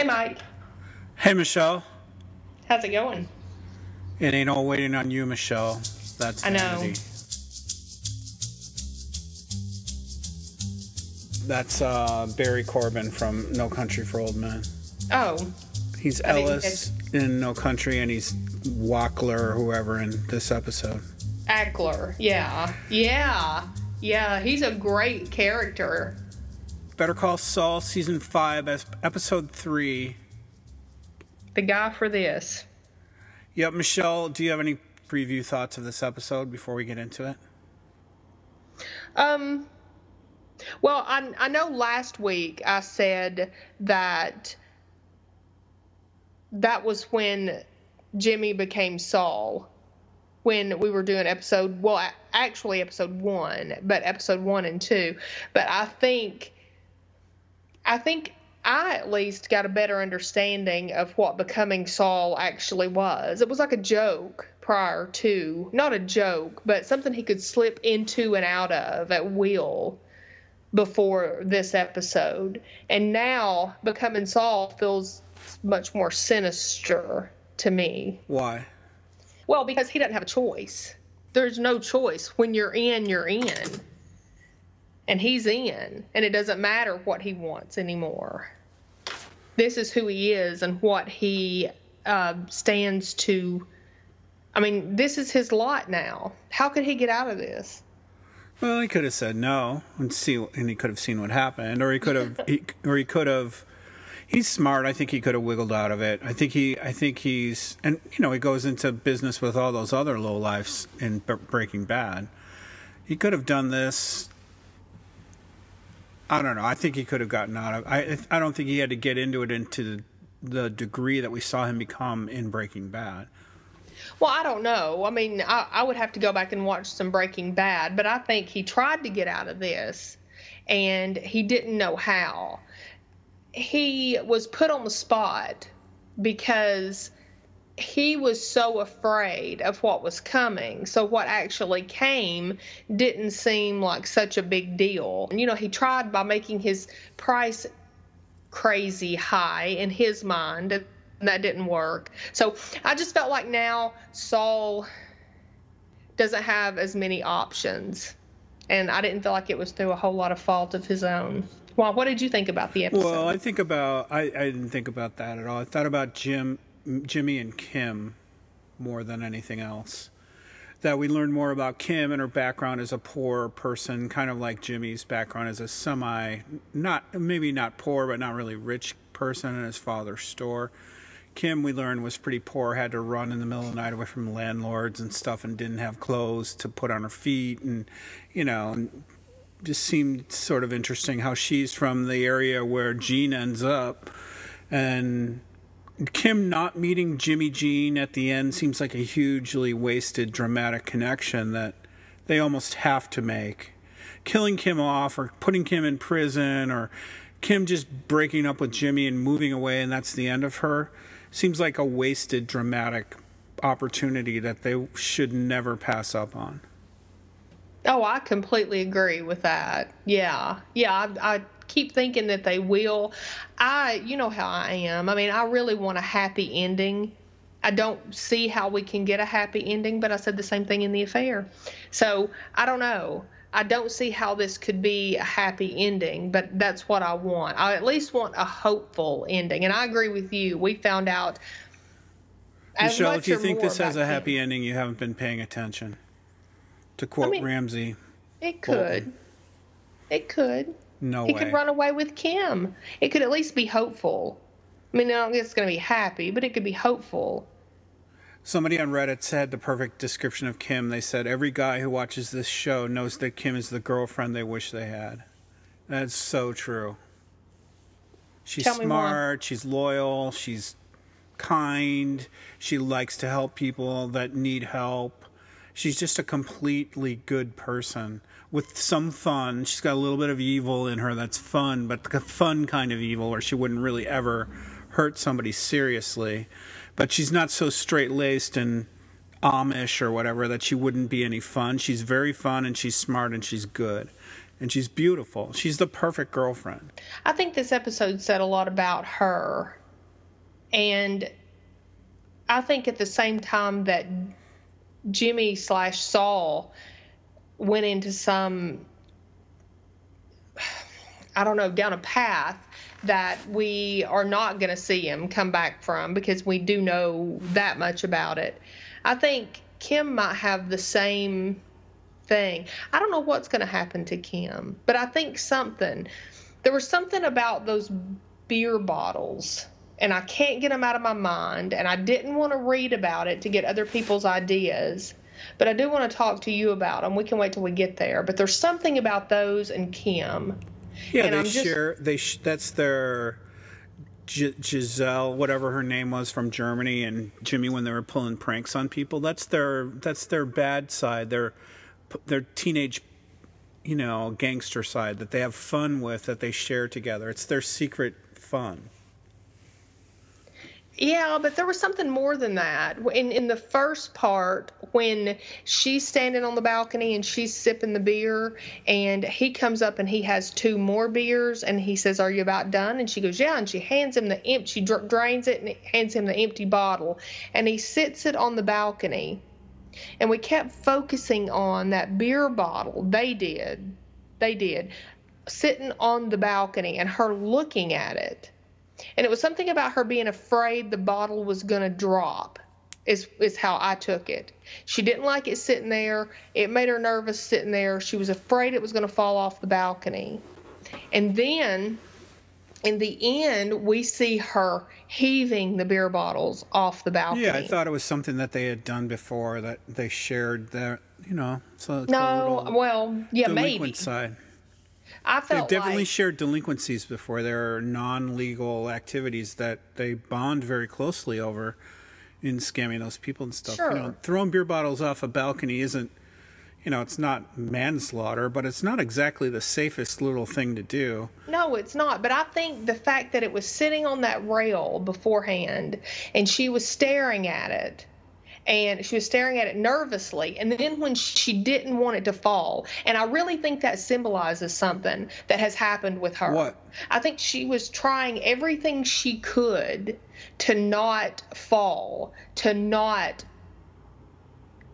Hey, Mike. Hey, Michelle. How's it going? It ain't all waiting on you, Michelle. That's I know. That's uh, Barry Corbin from No Country for Old Men. Oh, He's I Ellis in No Country, and he's Wackler or whoever in this episode. Ackler. Yeah. Yeah. Yeah. He's a great character. Better Call Saul, season five, as- episode three. The guy for this. Yep, Michelle, do you have any preview thoughts of this episode before we get into it? Um, well, I, I know last week I said that that was when Jimmy became Saul. When we were doing episode, well, actually episode one, but episode one and two. But I think, I think I at least got a better understanding of what becoming Saul actually was. It was like a joke prior to, not a joke, but something he could slip into and out of at will before this episode. And now becoming Saul feels much more sinister to me. Why? Well, because he doesn't have a choice. There's no choice. When you're in, you're in. And he's in. And it doesn't matter what he wants anymore. This is who he is and what he uh, stands to. I mean, this is his lot now. How could he get out of this? Well, he could have said no and see, and he could have seen what happened, or he could have, he, or he could have. He's smart. I think he could have wiggled out of it. I think he, I think he's, and you know, he goes into business with all those other low lives in Breaking Bad. He could have done this. I don't know. I think he could have gotten out of. I, I don't think he had to get into it into the, the degree that we saw him become in Breaking Bad. Well, I don't know. I mean, I, I would have to go back and watch some Breaking Bad, but I think he tried to get out of this and he didn't know how. He was put on the spot because he was so afraid of what was coming. So what actually came didn't seem like such a big deal. You know, he tried by making his price crazy high in his mind and that didn't work. So I just felt like now Saul doesn't have as many options. And I didn't feel like it was through a whole lot of fault of his own. Well, what did you think about the episode? Well, I think about I, I didn't think about that at all. I thought about Jim, Jimmy, and Kim more than anything else. That we learned more about Kim and her background as a poor person, kind of like Jimmy's background as a semi, not maybe not poor, but not really rich person in his father's store. Kim, we learned, was pretty poor, had to run in the middle of the night away from landlords and stuff, and didn't have clothes to put on her feet, and you know, just seemed sort of interesting how she's from the area where Gene ends up, and Kim not meeting Jimmy Jean at the end seems like a hugely wasted dramatic connection that they almost have to make. Killing Kim off or putting Kim in prison or Kim just breaking up with Jimmy and moving away and that's the end of her seems like a wasted dramatic opportunity that they should never pass up on. Oh, I completely agree with that. Yeah. Yeah, I, I keep thinking that they will. I, you know how I am. I mean, I really want a happy ending. I don't see how we can get a happy ending, but I said the same thing in the affair. So I don't know. I don't see how this could be a happy ending, but that's what I want. I at least want a hopeful ending. And I agree with you. We found out. Michelle, if you think this has a happy ending, you haven't been paying attention. To quote mean- Ramsay, It could. It could. No he way. could run away with Kim. It could at least be hopeful. I mean, I don't think it's going to be happy, but it could be hopeful. Somebody on Reddit said the perfect description of Kim. They said every guy who watches this show knows that Kim is the girlfriend they wish they had. That's so true. She's Tell smart, she's loyal, she's kind, she likes to help people that need help. She's just a completely good person with some fun. She's got a little bit of evil in her that's fun, but the fun kind of evil where she wouldn't really ever hurt somebody seriously. But she's not so straight laced and Amish or whatever that she wouldn't be any fun. She's very fun and she's smart and she's good. And she's beautiful. She's the perfect girlfriend. I think this episode said a lot about her And I think at the same time that Jimmy slash Saul went into some, I don't know, down a path that we are not going to see him come back from because we do know that much about it. I think Kim might have the same thing. I don't know what's going to happen to Kim, but I think something. There was something about those beer bottles, and I can't get them out of my mind, and I didn't want to read about it to get other people's ideas. But I do want to talk to you about them. We can wait till we get there. But there's something about those and Kim. Yeah, and they I'm just- share. They sh- that's their G- Giselle, whatever her name was from Germany, and Jimmy when they were pulling pranks on people. That's their that's their bad side. Their their teenage, you know, gangster side that they have fun with that they share together. It's their secret fun. Yeah, but there was something more than that. In in the first part, when she's standing on the balcony and she's sipping the beer, and he comes up and he has two more beers, and he says, "Are you about done?" And she goes, "Yeah." And she hands him the empty, she dr- drains it and hands him the empty bottle, and he sits it on the balcony, and we kept focusing on that beer bottle. They did, they did, sitting on the balcony and her looking at it and it was something about her being afraid the bottle was going to drop is is how I took it. She didn't like it sitting there. It made her nervous sitting there. She was afraid it was going to fall off the balcony. And then in the end we see her heaving the beer bottles off the balcony. Yeah, I thought it was something that they had done before that they shared their, you know, so No, well, yeah, maybe. side. I They've definitely like shared delinquencies before. There are non-legal activities that they bond very closely over in scamming those people and stuff. Sure. You know, throwing beer bottles off a balcony isn't, you know, it's not manslaughter, but it's not exactly the safest little thing to do. No, it's not. But I think the fact that it was sitting on that rail beforehand and she was staring at it and she was staring at it nervously. And then when she didn't want it to fall, and I really think that symbolizes something that has happened with her. What? I think she was trying everything she could to not fall, to not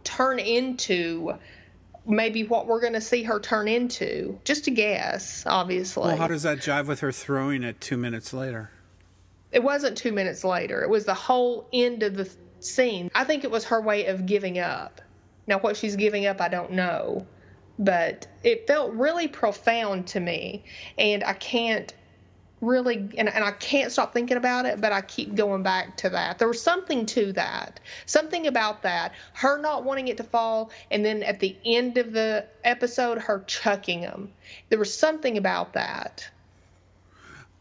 turn into maybe what we're going to see her turn into. Just a guess, obviously. Well, how does that jive with her throwing it two minutes later? it wasn't two minutes later. It was the whole end of the scene. I think it was her way of giving up. Now, what she's giving up, I don't know. But it felt really profound to me. And I can't really, and, and I can't stop thinking about it, but I keep going back to that. There was something to that. Something about that. Her not wanting it to fall, and then at the end of the episode, her chucking them. There was something about that.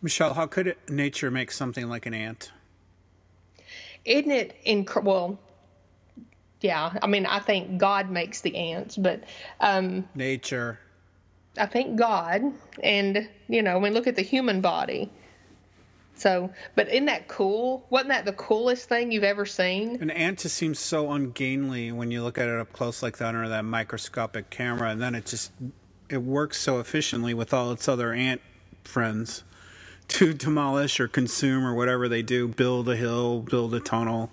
Michelle, how could it, nature make something like an ant? Isn't it inc- well yeah i mean i think god makes the ants but um Nature. i think god and you know when look at the human body. So but isn't that cool? Wasn't that the coolest thing you've ever seen? An ant just seems so ungainly when you look at it up close like that under that microscopic camera, and then it just it works so efficiently with all its other ant friends to demolish or consume or whatever they do, build a hill, build a tunnel.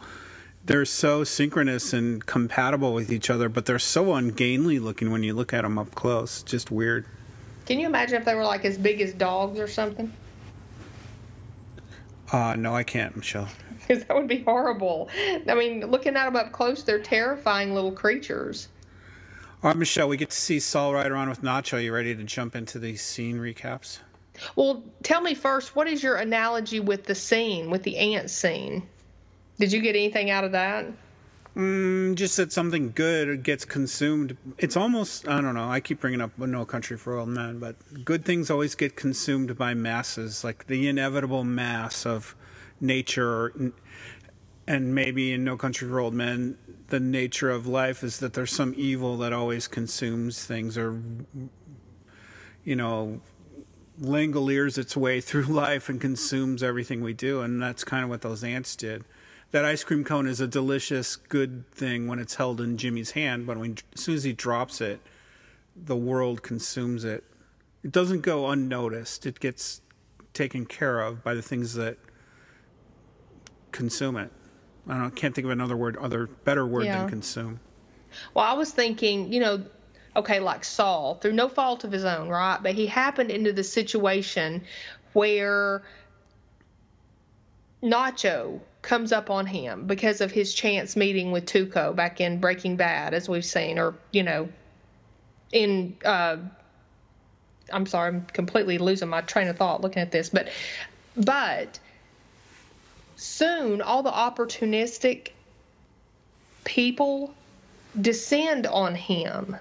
They're so synchronous and compatible with each other, but they're so ungainly looking when you look at them up close. Just weird. can you imagine if they were like as big as dogs or something Uh, no, I can't, Michelle. because that would be horrible i mean looking at them up close they're terrifying little creatures All right, Michelle, we get to see Saul ride around with Nacho. You ready to jump into these scene recaps? Well tell me first what is your analogy with the scene with the ant scene did you get anything out of that Mm, just that something good gets consumed. It's almost I don't know. I keep bringing up No Country for Old Men, but good things always get consumed by masses, like the inevitable mass of nature. And maybe in No Country for Old Men, the nature of life is that there's some evil that always consumes things, or you know, langoliers its way through life and consumes everything we do, and that's kind of what those ants did that ice cream cone is a delicious, good thing when it's held in Jimmy's hand, but when as soon as he drops it, the world consumes it. It doesn't go unnoticed. It gets taken care of by the things that consume it. I don't can't think of another word, other better word Yeah. than consume. Well, I was thinking, you know, okay, like Saul, through no fault of his own, right? But he happened into the situation where Nacho comes up on him because of his chance meeting with Tuco back in Breaking Bad, as we've seen, or, you know, in. Uh, I'm sorry, I'm completely losing my train of thought looking at this, but but soon all the opportunistic people descend on him.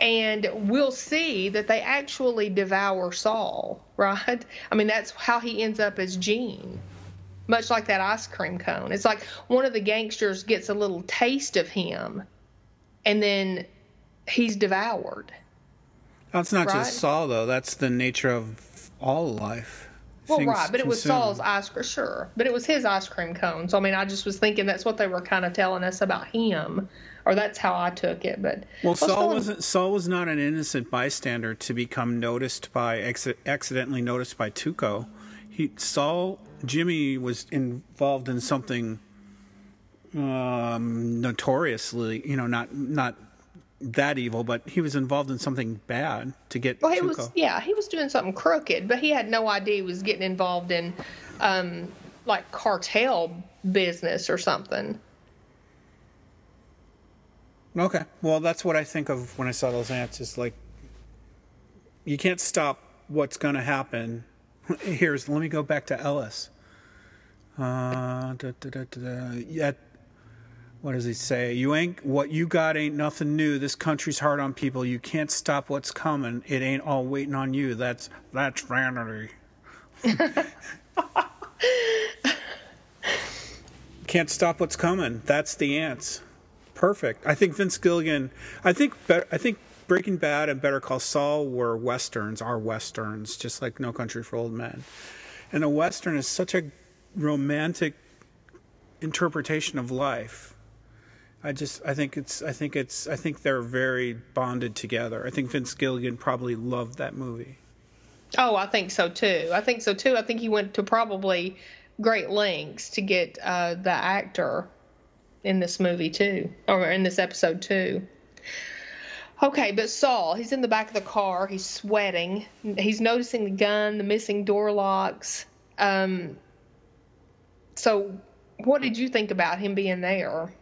And we'll see that they actually devour Saul, right? I mean, that's how he ends up as Gene. Much like that ice cream cone. It's like one of the gangsters gets a little taste of him and then he's devoured. That's not Right. just Saul though. That's the nature of all life. Well, Things right, but it was. Saul's ice cream, sure, but it was his ice cream cone. So I mean, I just was thinking that's what they were kind of telling us about him, or that's how I took it. But Well, Saul wasn't. Saul was not an innocent bystander to become noticed by acci- accidentally noticed by Tuco. He Saul Jimmy was involved in something um, notoriously, you know, not not that evil, but he was involved in something bad to get Well, he Tuco. was yeah, he was doing something crooked, but he had no idea he was getting involved in um like cartel business or something. Okay. Well, that's what I think of when I saw those ants. Is like you can't stop what's going to happen. Here's let me go back to Ellis. Uh, da, da, da, da, da. What does he say? You ain't what you got ain't nothing new. This country's hard on people. You can't stop what's coming. It ain't all waiting on you. That's that's vanity. can't stop what's coming. That's the ants. Perfect. I think Vince Gilligan. I think. I think Breaking Bad and Better Call Saul were westerns. Are westerns, just like No Country for Old Men. And a western is such a romantic interpretation of life. I just. I think it's. I think it's. I think they're very bonded together. I think Vince Gilligan probably loved that movie. Oh, I think so too. I think so too. I think he went to probably great lengths to get uh, the actor in this movie too, or in this episode too. Okay, but Saul, he's in the back of the car. He's sweating. He's noticing the gun, the missing door locks. Um, so, what did you think about him being there?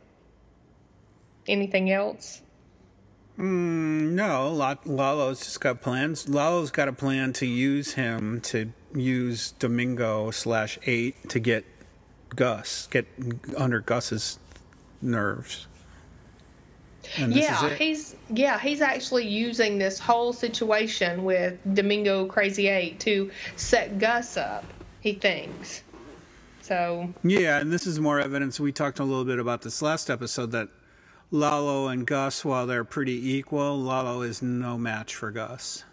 Anything else? No, La- Lalo's just got plans. Lalo's got a plan to use him to use Domingo slash eight to get Gus, get under Gus's nerves. Yeah, he's yeah, he's actually using this whole situation with Domingo Crazy Eight to set Gus up. He thinks. So Yeah, and this is more evidence. We talked a little bit about this last episode that Lalo and Gus, while they're pretty equal, Lalo is no match for Gus.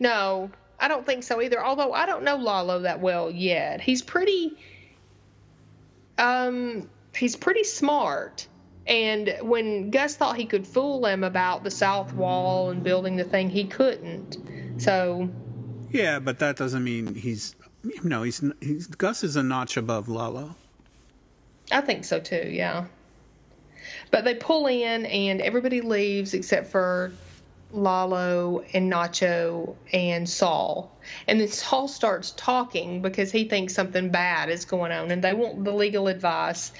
no, I don't think so either. Although I don't know Lalo that well yet. He's pretty um he's pretty smart. And when Gus thought he could fool him about the south wall and building the thing, he couldn't. So Yeah, but that doesn't mean he's no, he's, he's Gus is a notch above Lalo. I think so too, yeah. But they pull in and everybody leaves except for Lalo and Nacho and Saul. And then Saul starts talking because he thinks something bad is going on and they want the legal advice.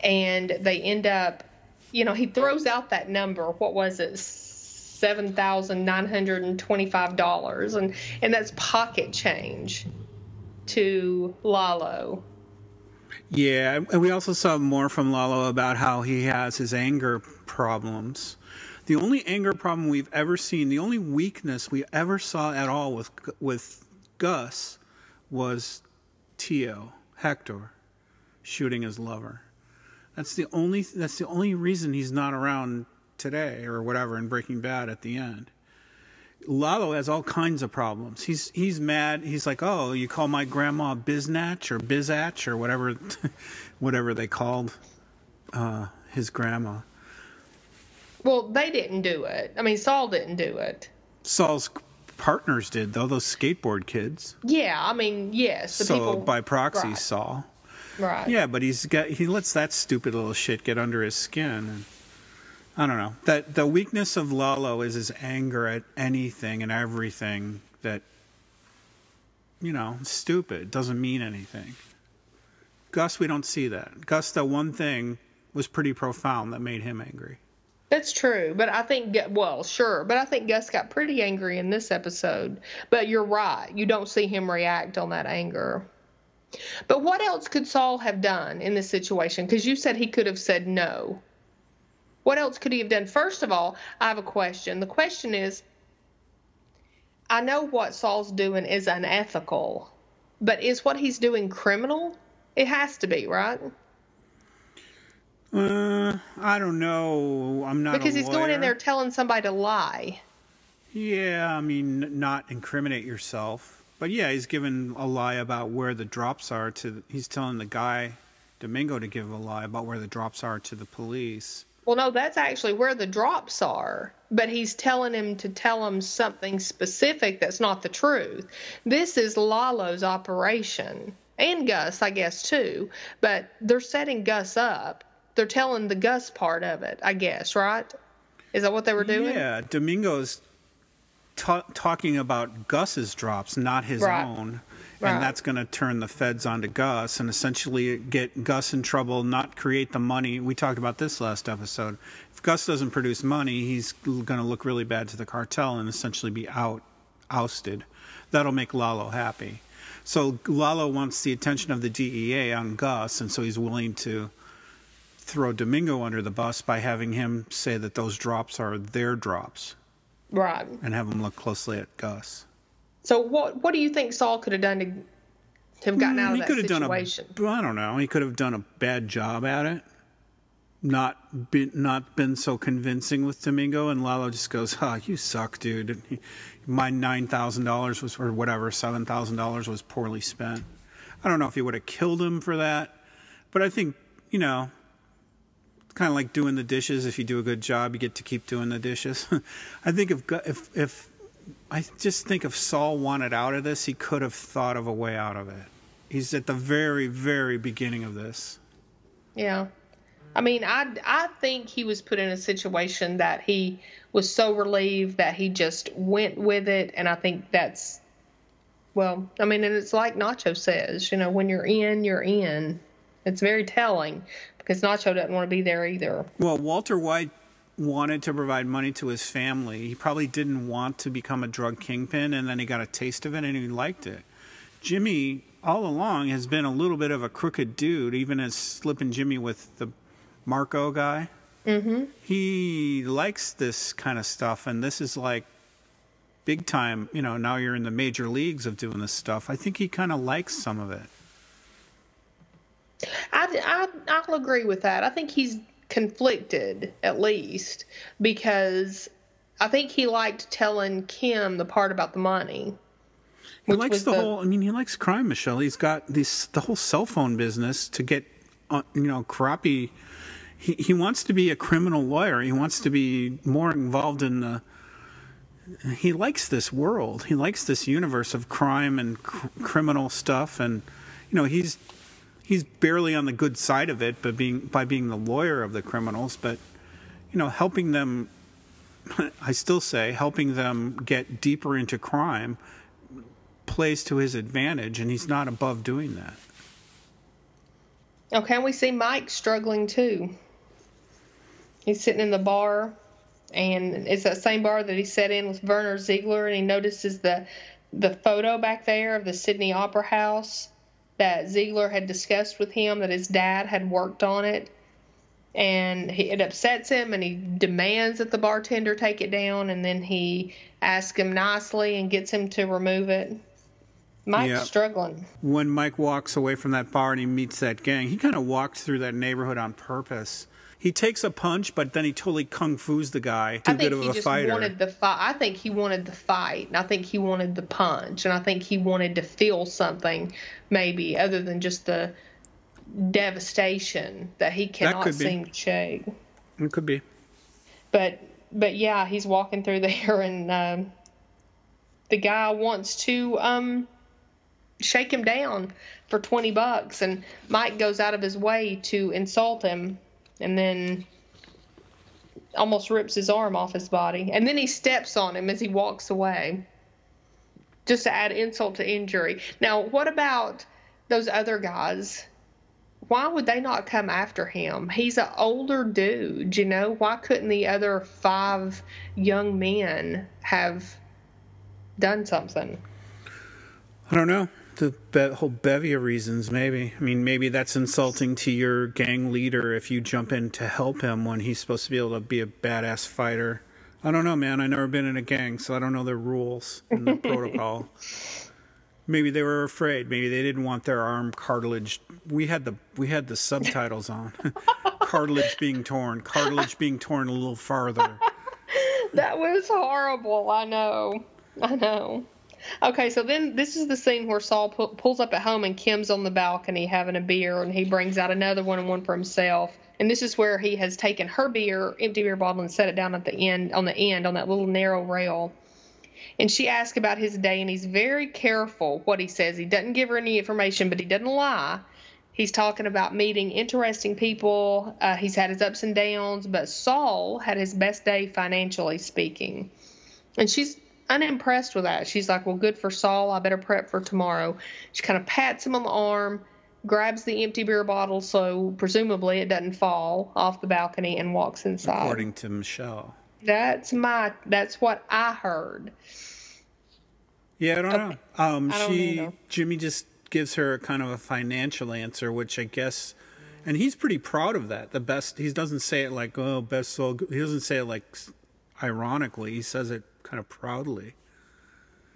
And they end up, you know, he throws out that number. What was it? Seven thousand nine hundred and twenty-five dollars, and and that's pocket change to Lalo. Yeah, and we also saw more from Lalo about how he has his anger problems. The only anger problem we've ever seen, the only weakness we ever saw at all with with Gus was Tio Hector shooting his lover. That's the only that's the only reason he's not around today or whatever in Breaking Bad at the end. Lalo has all kinds of problems. He's he's mad. He's like, "Oh, you call my grandma Biznatch or Bizatch or whatever, whatever they called uh, his grandma." Well, they didn't do it. I mean, Saul didn't do it. Saul's partners did, though. Those skateboard kids. Yeah, I mean, yes. The so people, by proxy, right. Saul. Right. Yeah, but he's got he lets that stupid little shit get under his skin. And I don't know that the weakness of Lalo is his anger at anything and everything that you know stupid doesn't mean anything. Gus, we don't see that. Gus, the one thing was pretty profound that made him angry. That's true, but I think well, sure, but I think Gus got pretty angry in this episode. But you're right, you don't see him react on that anger. But what else could Saul have done in this situation? Because you said he could have said no. What else could he have done? First of all, I have a question. The question is I know what Saul's doing is unethical, but is what he's doing criminal? It has to be, right? Uh, I don't know. I'm not because he's going in there telling somebody to lie. Yeah, I mean, not incriminate yourself, but yeah, he's given a lie about where the drops are. To he's telling the guy, Domingo, to give a lie about where the drops are to the police. Well, no, that's actually where the drops are, but he's telling him to tell him something specific that's not the truth. This is Lalo's operation, and Gus, I guess, too, but they're setting Gus up. They're telling the Gus part of it, I guess, right? Is that what they were doing? Yeah, Domingo's ta- talking about Gus's drops, not his Right. own. Right. And that's going to turn the feds onto Gus and essentially get Gus in trouble, not create the money. We talked about this last episode. If Gus doesn't produce money, he's going to look really bad to the cartel and essentially be out ousted. That'll make Lalo happy. So Lalo wants the attention of the DEA on Gus, and so he's willing to throw Domingo under the bus by having him say that those drops are their drops Right. and have him look closely at Gus. So what what do you think Saul could have done to, have gotten mm, out of he that could have done a. situation? I don't know. He could have done a bad job at it. Not been not been so convincing with Domingo, and Lalo just goes, "Ha, you suck, dude." And he, my nine thousand dollars was, or whatever, seven thousand dollars was poorly spent. I don't know if he would have killed him for that, but I think you know, kind of like doing the dishes. If you do a good job, you get to keep doing the dishes. I think if if if I just think if Saul wanted out of this, he could have thought of a way out of it. He's at the very, very beginning of this. Yeah. I mean, I, I think he was put in a situation that he was so relieved that he just went with it. And I think that's, well, I mean, and it's like Nacho says, you know, when you're in, you're in. It's very telling because Nacho doesn't want to be there either. Well, Walter White wanted to provide money to his family. He probably didn't want to become a drug kingpin, and then he got a taste of it and he liked it. Jimmy, all along, has been a little bit of a crooked dude, even as Slippin' Jimmy with the Marco guy. Mm-hmm. He likes this kind of stuff, and this is like big time. You know, now you're in the major leagues of doing this stuff. I think he kind of likes some of it. I, I, I'll agree with that. I think he's conflicted, at least, because I think he liked telling Kim the part about the money. He likes the, the- whole. I mean, he likes crime, Michelle. He's got this the whole cell phone business to get, uh, you know, crappy. He he wants to be a criminal lawyer. He wants to be more involved in the. He likes this world. He likes this universe of crime and cr- criminal stuff, and you know he's he's barely on the good side of it, but being by being the lawyer of the criminals, but you know helping them. I still say helping them get deeper into crime plays to his advantage, and he's not above doing that. Okay, we see Mike struggling too. He's sitting in the bar, and it's that same bar that he sat in with Werner Ziegler, and he notices the the photo back there of the Sydney Opera House that Ziegler had discussed with him that his dad had worked on it, and he, it upsets him, and he demands that the bartender take it down, and then he asks him nicely and gets him to remove it. Mike's Yeah. struggling. When Mike walks away from that bar and he meets that gang, he kind of walked through that neighborhood on purpose. He takes a punch, but then he totally kung fu's the guy. Too I think good of he a just fighter. wanted the fight. I think he wanted the fight, and I think he wanted the punch, and I think he wanted to feel something, maybe other than just the devastation that he cannot be. seem to shake. It could be. But but yeah, he's walking through there, and um, the guy wants to um, shake him down for 20 bucks and Mike goes out of his way to insult him and then almost rips his arm off his body and then he steps on him as he walks away just to add insult to injury. Now, what about those other guys? Why would they not come after him? He's an older dude, you know. Why couldn't the other five young men have done something? I don't know. The be- whole bevy of reasons, maybe. I mean, maybe that's insulting to your gang leader if you jump in to help him when he's supposed to be able to be a badass fighter. I don't know, man. I've never been in a gang, so I don't know their rules and the protocol. Maybe they were afraid. Maybe they didn't want their arm cartilage. We had the we had the subtitles on. cartilage being torn, cartilage being torn a little farther. That was horrible. I know. I know. Okay, so then this is the scene where Saul pu- pulls up at home and Kim's on the balcony having a beer, and he brings out another one and one for himself. And this is where he has taken her beer, empty beer bottle, and set it down at the end, on the end, on that little narrow rail. And she asks about his day, and he's very careful what he says. He doesn't give her any information, but he doesn't lie. He's talking about meeting interesting people. Uh, he's had his ups and downs, but Saul had his best day financially speaking. And she's unimpressed with that. She's like, Well, good for Saul. I better prep for tomorrow. She kind of pats him on the arm, grabs the empty beer bottle so presumably it doesn't fall off the balcony, and walks inside. According to Michelle. That's my. That's what I heard. Yeah, I don't know. Um, don't she. Jimmy just gives her kind of a financial answer, which I guess, and he's pretty proud of that. The best. He doesn't say it like oh best so. He doesn't say it like ironically. He says it kind of proudly.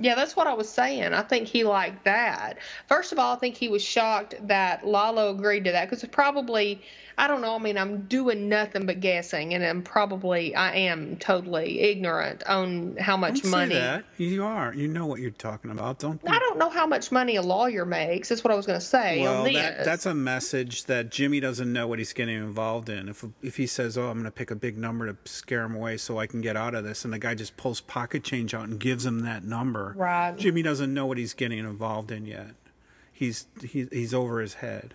Yeah, that's what I was saying. I think he liked that. First of all, I think he was shocked that Lalo agreed to that because probably, I don't know. I mean, I'm doing nothing but guessing, and I'm probably, I am totally ignorant on how much Don't money. say that. You are. You know what you're talking about. Don't. you? I don't know how much money a lawyer makes. That's what I was going to say well, that, that's a message that Jimmy doesn't know what he's getting involved in. If if he says, "Oh, I'm going to pick a big number to scare him away so I can get out of this," and the guy just pulls pocket change out and gives him that number, Right. Jimmy doesn't know what he's getting involved in yet. He's he, he's over his head.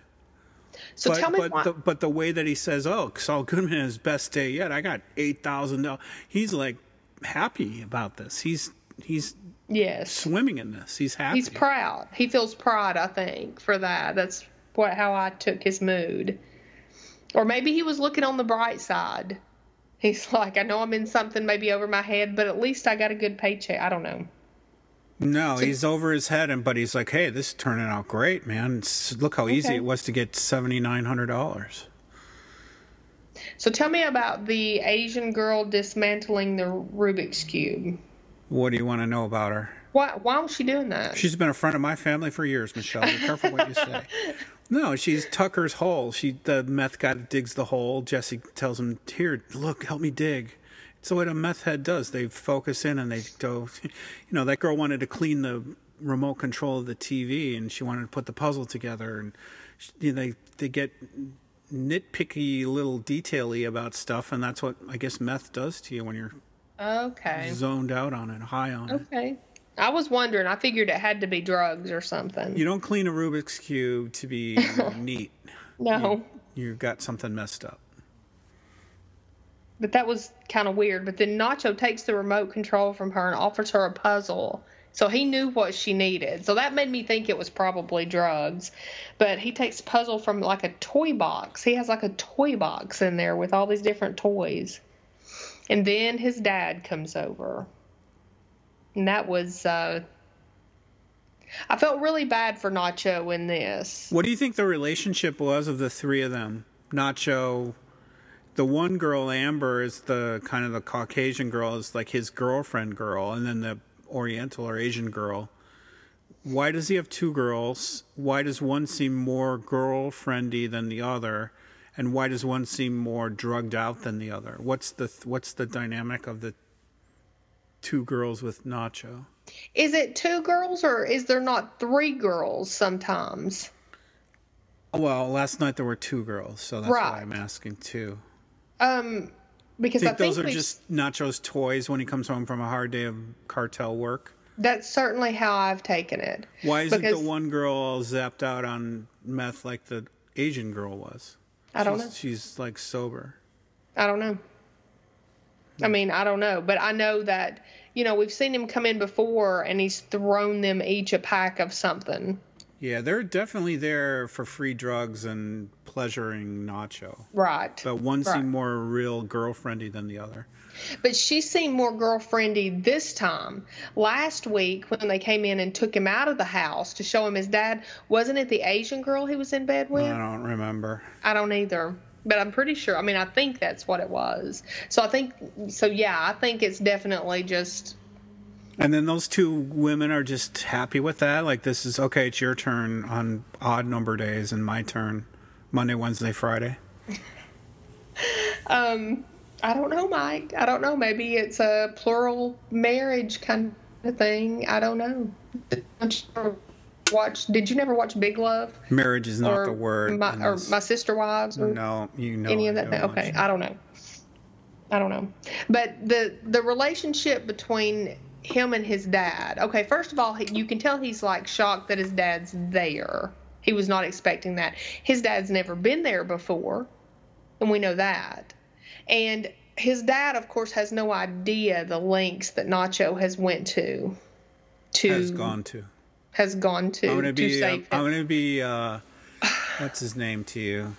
so but tell me but why. the, but the way that he says, "Oh, Saul Goodman his best day yet. I got eight thousand dollars." He's like happy about this. He's he's yes. swimming in this. He's happy. He's proud. He feels pride, I think, for that. That's what how I took his mood. Or maybe he was looking on the bright side. He's like, I know I'm in something maybe over my head, but at least I got a good paycheck. I don't know. No, he's over his head, and but he's like, "Hey, this is turning out great, man. It's- look how easy it was to get seventy nine hundred dollars." So tell me about the Asian girl dismantling the Rubik's cube. What do you want to know about her? Why why was she doing that? She's been a friend of my family for years, Michelle. Be careful what you say. No, she's Tucker's hole. She the meth guy that digs the hole. Jesse tells him, "Here, look, help me dig." The way a meth head does. They focus in and they go. You know, that girl wanted to clean the remote control of the TV, and she wanted to put the puzzle together, and you know, they they get nitpicky, little detaily about stuff, and that's what I guess meth does to you when you're okay. zoned out on it, high on it. Okay. I was wondering. I figured it had to be drugs or something. You don't clean a Rubik's cube to be neat. no. You've got something messed up. But that was kind of weird. But then Nacho takes the remote control from her and offers her a puzzle. So he knew what she needed. So that made me think it was probably drugs. But he takes puzzle from like a toy box. He has like a toy box in there with all these different toys. And then his dad comes over. And that was uh I felt really bad for Nacho in this. What do you think the relationship was of the three of them? Nacho, the one girl, Amber, is the kind of the Caucasian girl, is like his girlfriend girl, and then the Oriental or Asian girl. Why does he have two girls? Why does one seem more girlfriendy than the other? And why does one seem more drugged out than the other? What's the what's the dynamic of the two girls with Nacho? Is it two girls or is there not three girls sometimes? Well, last night there were two girls, so that's why I'm asking too. Um, because think I think those are just Nacho's toys when he comes home from a hard day of cartel work. That's certainly how I've taken it. Why isn't Because- the one girl all zapped out on meth like the Asian girl was? I don't she's, know. She's like sober. I don't know. I mean, I don't know, but I know that you know we've seen him come in before, and he's thrown them each a pack of something. Yeah, they're definitely there for free drugs and pleasuring Nacho. Right. But one Right. seemed more real girlfriendy than the other. But she seemed more girlfriendy this time. Last week, when they came in and took him out of the house to show him his dad, wasn't it the Asian girl he was in bed with? I don't remember. I don't either. But I'm pretty sure. I mean, I think that's what it was. So I think, so yeah, I think it's definitely just, And then those two women are just happy with that. Like this is okay. It's your turn on odd number days, and my turn Monday, Wednesday, Friday. um, I don't know, Mike. I don't know. Maybe it's a plural marriage kind of thing. I don't know. Don't you ever watch? Did you never watch Big Love? Marriage is not the word. My, or my sister wives? Or no, you know any of that? don't thing? watch Okay. I don't know. I don't know. But the the relationship between him and his dad. Okay, first of all, you can tell he's like shocked that his dad's there. He was not expecting that. His dad's never been there before, and we know that. And his dad, of course, has no idea the lengths that Nacho has went to. To has gone to. has gone to I'm gonna be. Uh, save I'm him. gonna be. Uh, what's his name to you?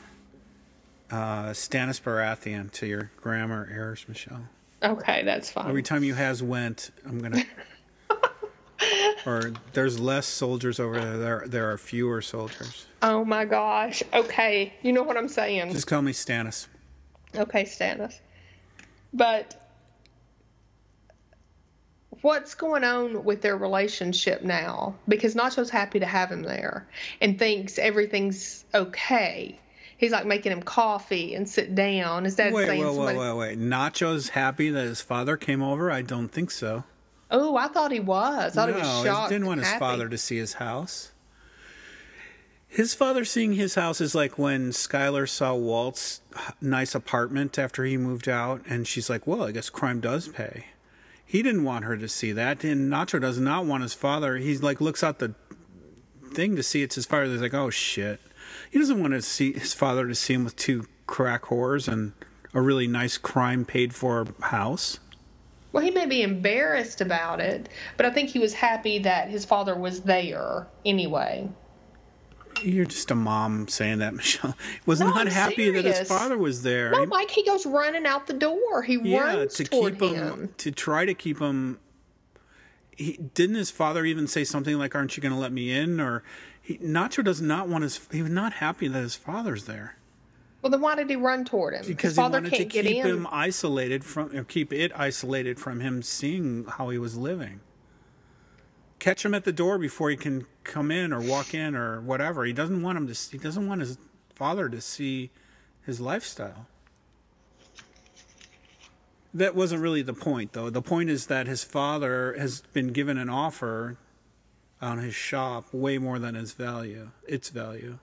Uh, Stannis Baratheon to your grammar errors, Michelle. Okay, that's fine. Every time you has went, I'm gonna. or there's less soldiers over there. There, there are fewer soldiers. Oh my gosh. Okay, you know what I'm saying. Just call me Stannis. Okay, Stannis. But what's going on with their relationship now? Because Nacho's happy to have him there and thinks everything's okay. He's like making him coffee and sit down. His dad's Wait, saying wait, wait, somebody, wait, wait. Nacho's happy that his father came over? I don't think so. Oh, I thought he was. I thought he was no, shocked. he didn't want his happy. father to see his house. His father seeing his house is like when Skyler saw Walt's nice apartment after he moved out, and she's like, "Well, I guess crime does pay." He didn't want her to see that, and Nacho does not want his father. He's like looks out the thing to see it's his father. He's like, "Oh shit!" He doesn't want to see his father to see him with two crack whores and a really nice crime paid for house. Well, he may be embarrassed about it, but I think he was happy that his father was there anyway. You're just a mom saying that, Michelle. Was No, not I'm happy that his father was there. No, Mike, he goes running out the door. He yeah, runs to toward keep him, him. to try to keep him. He didn't his father even say something like, "Aren't you going to let me in?" Or he, Nacho does not want his. He was not happy that his father's there Well, then why did he run toward him? because his he father wanted to can't get keep in. him isolated from, or keep it isolated from him seeing how he was living. Catch him at the door before he can come in or walk in or whatever. He doesn't want him to. He doesn't want his father to see his lifestyle. That wasn't really the point, though. The point is that his father has been given an offer on his shop way more than his value, its value.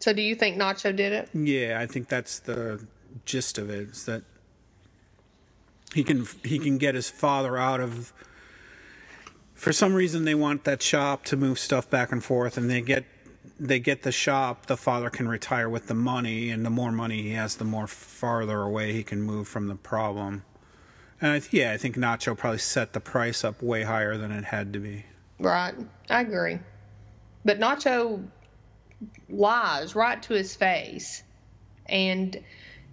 So, do you think Nacho did it? Yeah, I think that's the gist of it. Is that he can he can get his father out of. For some reason, they want that shop to move stuff back and forth, and they get they get the shop. The father can retire with the money, and the more money he has, the more farther away he can move from the problem. And I, yeah, I think Nacho probably set the price up way higher than it had to be. Right. I agree. But Nacho lies right to his face. And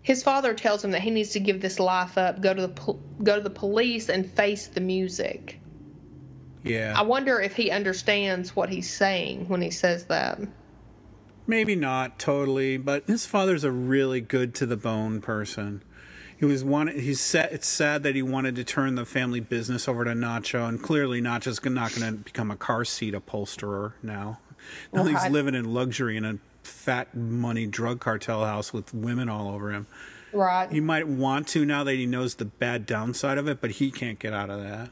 his father tells him that he needs to give this life up, go to the pol- go to the police and face the music. Yeah, I wonder if he understands what he's saying when he says that. Maybe not totally, but his father's a really good to the bone person. He was one. He's sad. It's sad that he wanted to turn the family business over to Nacho, and clearly Nacho's not going to become a car seat upholsterer now. Now he's Right. living in luxury in a fat money drug cartel house with women all over him. Right. He might want to now that he knows the bad downside of it, but he can't get out of that.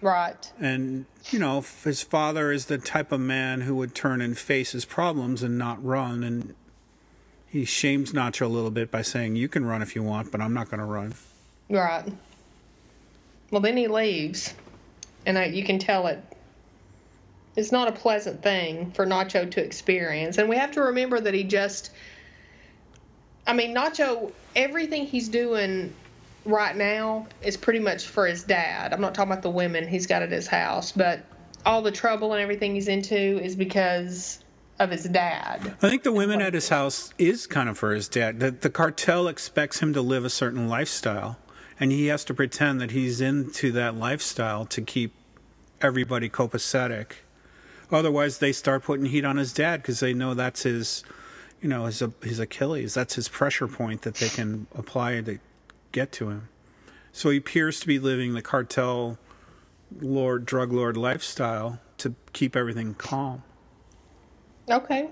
right. And, you know, his father is the type of man who would turn and face his problems and not run. And he shames Nacho a little bit by saying, You can run if you want, but I'm not going to run. Right. Well, then he leaves. and I, you can tell it. It's not a pleasant thing for Nacho to experience, and we have to remember that he just. I mean, Nacho, everything he's doing right now is pretty much for his dad. I'm not talking about the women he's got at his house, but all the trouble and everything he's into is because of his dad. I think the women at his house is kind of for his dad. The, the cartel expects him to live a certain lifestyle, and he has to pretend that he's into that lifestyle to keep everybody copacetic. Otherwise, they start putting heat on his dad because they know that's his, you know, his his Achilles. That's his pressure point that they can apply to get to him. So he appears to be living the cartel lord, drug lord lifestyle to keep everything calm. Okay.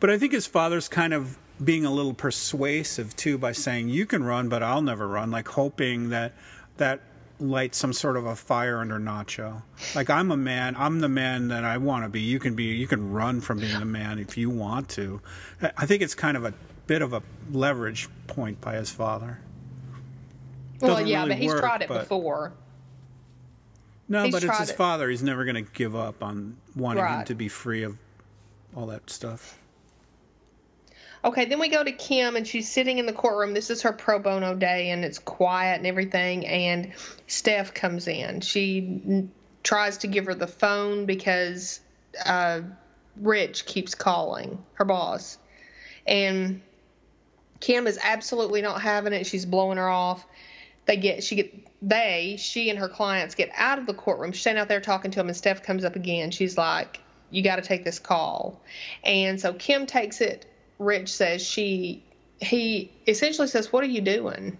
But I think his father's kind of being a little persuasive too by saying, "You can run, but I'll never run," like hoping that that lights some sort of a fire under Nacho. Like I'm a man, I'm the man that I want to be. You can be, you can run from being a man if you want to. I think it's kind of a bit of a leverage point by his father. Well, Doesn't yeah, really but he's work, tried it before. No, he's but it's his it. father. He's never going to give up on wanting right. him to be free of all that stuff. Okay, then we go to Kim, and she's sitting in the courtroom. This is her pro bono day, and it's quiet and everything. And Steph comes in. She tries to give her the phone because uh, Rich keeps calling her boss, and Kim is absolutely not having it. She's blowing her off. They get she get they she and her clients get out of the courtroom. She's standing out there talking to him, and Steph comes up again. She's like, "You got to take this call," and so Kim takes it. Rich says she he essentially says, "What are you doing?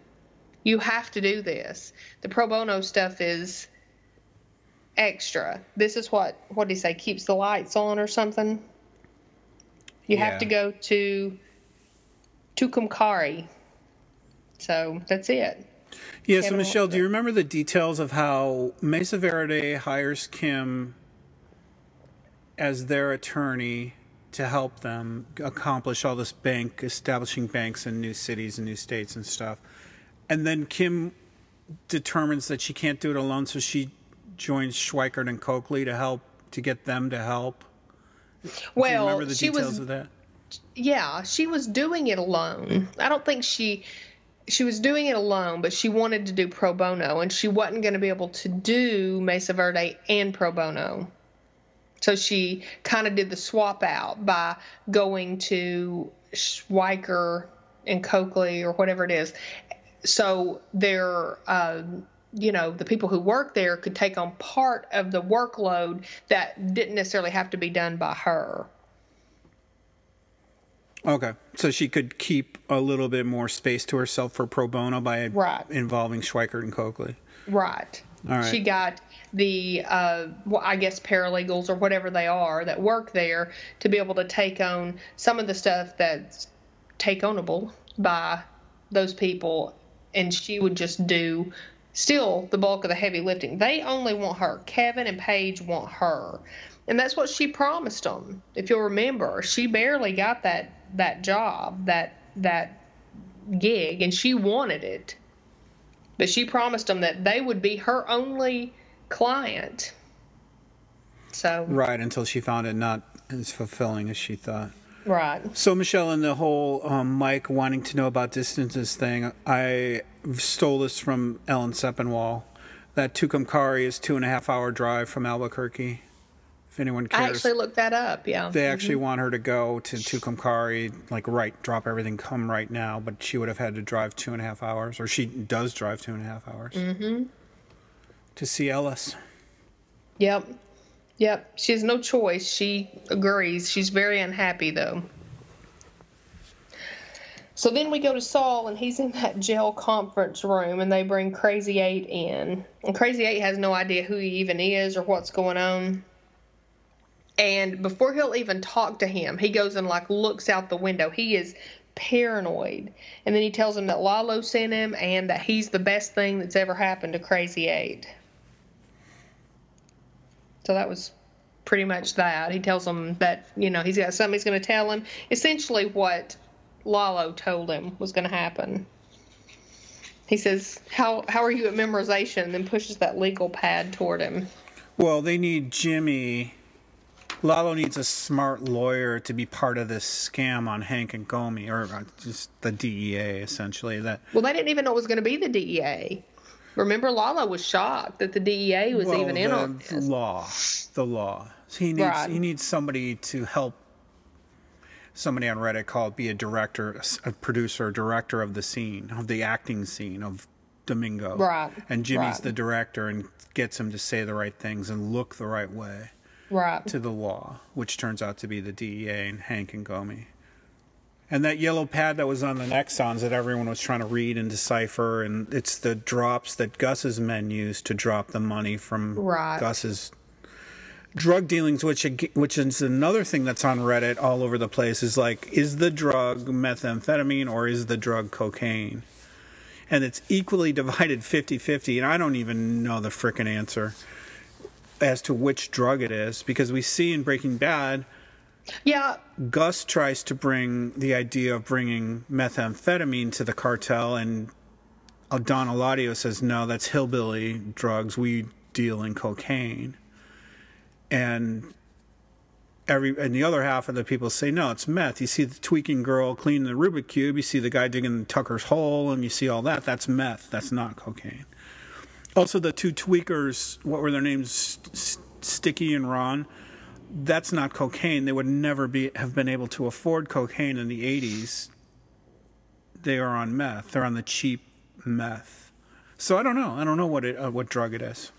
You have to do this. The pro bono stuff is." extra. This is what what did he say keeps the lights on or something. You yeah. have to go to Tucumcari. So that's it. Yeah, so Michelle, do you remember the details of how Mesa Verde hires Kim as their attorney to help them accomplish all this bank, establishing banks in new cities and new states and stuff? And then Kim determines that she can't do it alone, so she joins Schweikart and Cokely to help to get them to help. Well, do you remember the details was, of that? Yeah, she was doing it alone. I don't think she she was doing it alone, but she wanted to do pro bono, and she wasn't going to be able to do Mesa Verde and pro bono. So she kind of did the swap out by going to Schweiker and Cokely or whatever it is. So they're, uh, you know, the people who work there could take on part of the workload that didn't necessarily have to be done by her. Okay, so she could keep a little bit more space to herself for pro bono by right. involving Schweikart and Cokely. Right. All right. She got the, uh, well, I guess paralegals or whatever they are that work there to be able to take on some of the stuff that's take onable by those people, and she would just do still the bulk of the heavy lifting. They only want her. Kevin and Paige want her. And that's what she promised them. If you'll remember, she barely got that that job, that that gig, and she wanted it. But she promised them that they would be her only client. So right until she found it not as fulfilling as she thought. Right. So Michelle, and the whole um, Mike wanting to know about distances thing, I stole this from Alan Sepinwall. That Tucumcari is two and a half hour drive from Albuquerque if anyone cares. I actually looked that up. Yeah. They actually mm-hmm. want her to go to Tucumcari, like right, drop everything, come right now. But she would have had to drive two and a half hours, or she does drive two and a half hours mm-hmm. to see Ellis. Yep. Yep. She has no choice. She agrees. She's very unhappy though. So then we go to Saul, and he's in that jail conference room, and they bring Crazy Eight in. And Crazy Eight has no idea who he even is or what's going on. And before he'll even talk to him, he goes and like looks out the window. He is paranoid. And then he tells him that Lalo sent him and that he's the best thing that's ever happened to Crazy Eight. So that was pretty much that. He tells him that, you know, he's got something he's going to tell him. Essentially what Lalo told him was going to happen. He says, "How how are you at memorization?" and then pushes that legal pad toward him. Well, they need Jimmy. Lalo needs a smart lawyer to be part of this scam on Hank and Gomie, or uh, just the DEA, essentially. That Well, they didn't even know it was going to be the DEA. Remember, Lalo was shocked that the DEA was well, even in on the this. law, the law. So he needs Right. he needs somebody to help. Somebody on Reddit called be a director, a producer, director of the scene, of the acting scene of Domingo. Right, And Jimmy's right. the director and gets him to say the right things and look the right way. Right. to the law, which turns out to be the DEA and Hank and Gomie. And that yellow pad that was on the Nexons that everyone was trying to read and decipher, and it's the drops that Gus's men used to drop the money from Right. Gus's drug dealings, which which is another thing that's on Reddit all over the place. Is like, is the drug methamphetamine or is the drug cocaine? And it's equally divided 50-50, and I don't even know the frickin' answer as to which drug it is because we see in Breaking Bad Yeah. Gus tries to bring the idea of bringing methamphetamine to the cartel, and Don Eladio says, no, that's hillbilly drugs. We deal in cocaine. And every and the other half of the people say, no, it's meth. You see the tweaking girl cleaning the Rubik Cube, you see the guy digging Tucker's hole, and you see all that. That's meth. That's not cocaine. Also, the two tweakers, what were their names? Sticky and Ron that's not cocaine. They would never be have been able to afford cocaine in the 80s. They are on meth. They're on the cheap meth. So I don't know. I don't know what it uh, what drug it is.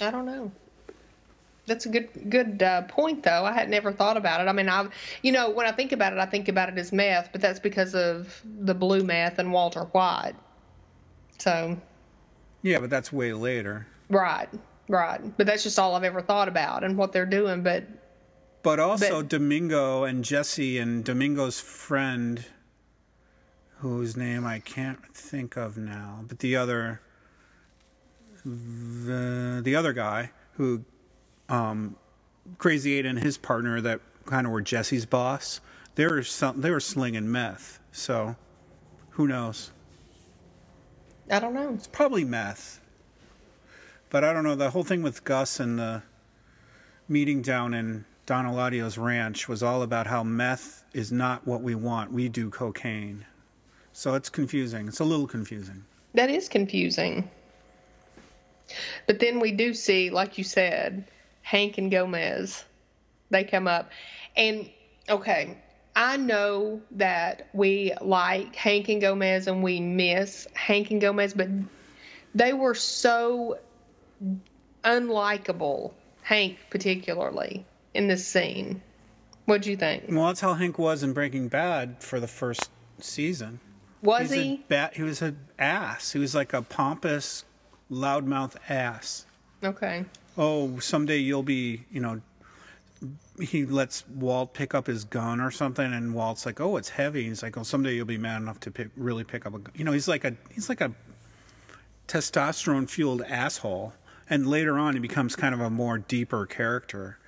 I don't know. That's a good good uh, point, though. I had never thought about it. I mean, I've you know when I think about it, I think about it as meth, but that's because of the blue meth and Walter White. So Yeah, but that's way later. right, right. But that's just all I've ever thought about and what they're doing. But But also But- Domingo and Jesse and Domingo's friend whose name I can't think of now, but the other the the other guy who um Crazy Eight and his partner that kind of were Jesse's boss, they were some they were slinging meth. So who knows? I don't know. It's probably meth. But I don't know. The whole thing with Gus and the meeting down in Don Eladio's ranch was all about how meth is not what we want. We do cocaine. So it's confusing. It's a little confusing. That is confusing. But then we do see, like you said, Hank and Gomez. They come up. And, okay, I know that we like Hank and Gomez and we miss Hank and Gomez, but they were so unlikable, Hank particularly, in this scene. What'd you think? Well, that's how Hank was in Breaking Bad for the first season. Was He's he? ba- he was an ass. He was like a pompous, loudmouth ass. Okay. oh, someday you'll be, you know, he lets Walt pick up his gun or something, and Walt's like, oh, it's heavy. He's like, oh, someday you'll be mad enough to pick, really pick up a gun. You know, he's like a he's like a testosterone fueled asshole, and later on he becomes kind of a more deeper character.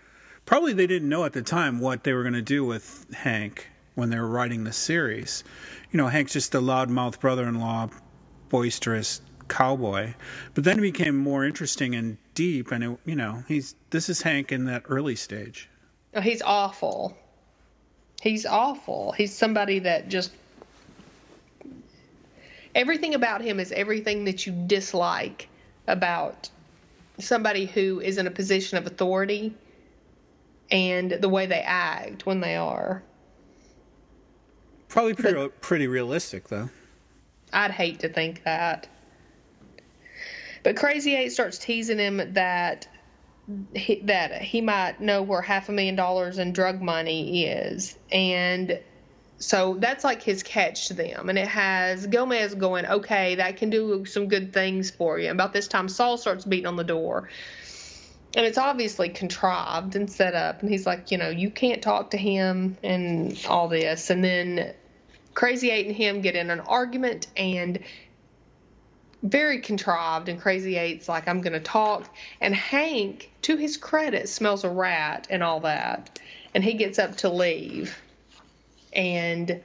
Probably they didn't know at the time what they were going to do with Hank when they were writing the series. You know, Hank's just a loudmouth brother-in-law, boisterous cowboy. But then it became more interesting and deep, and it, you know, he's this is Hank in that early stage. Oh, he's awful. He's awful. He's somebody that just everything about him is everything that you dislike about somebody who is in a position of authority and the way they act when they are. Probably pretty pretty realistic though. I'd hate to think that. But Crazy Eight starts teasing him that he, that he might know where half a million dollars in drug money is, and so that's like his catch to them. And it has Gomez going, okay, that can do some good things for you. About this time, Saul starts beating on the door. And it's obviously contrived and set up. And he's like, you know, you can't talk to him and all this. And then Crazy Eight and him get in an argument and very contrived. And Crazy Eight's like, I'm going to talk. And Hank, to his credit, smells a rat and all that. And he gets up to leave. And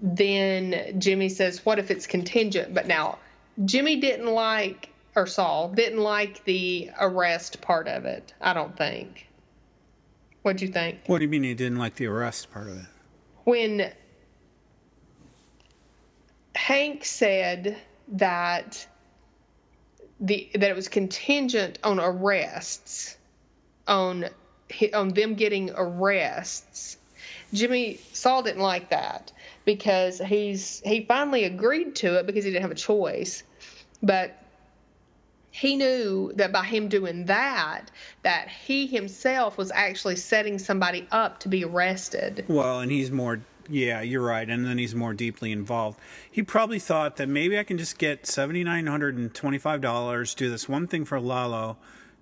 then Jimmy says, What if it's contingent? But now, Jimmy didn't like or Saul didn't like the arrest part of it. I don't think. What'd you think? What do you mean he didn't like the arrest part of it? When Hank said that the that it was contingent on arrests, on on them getting arrests. Jimmy Saul didn't like that because he's he finally agreed to it because he didn't have a choice. But he knew that by him doing that that he himself was actually setting somebody up to be arrested. Well, and he's more yeah, you're right. And then he's more deeply involved. He probably thought that maybe I can just get $7,925, do this one thing for Lalo,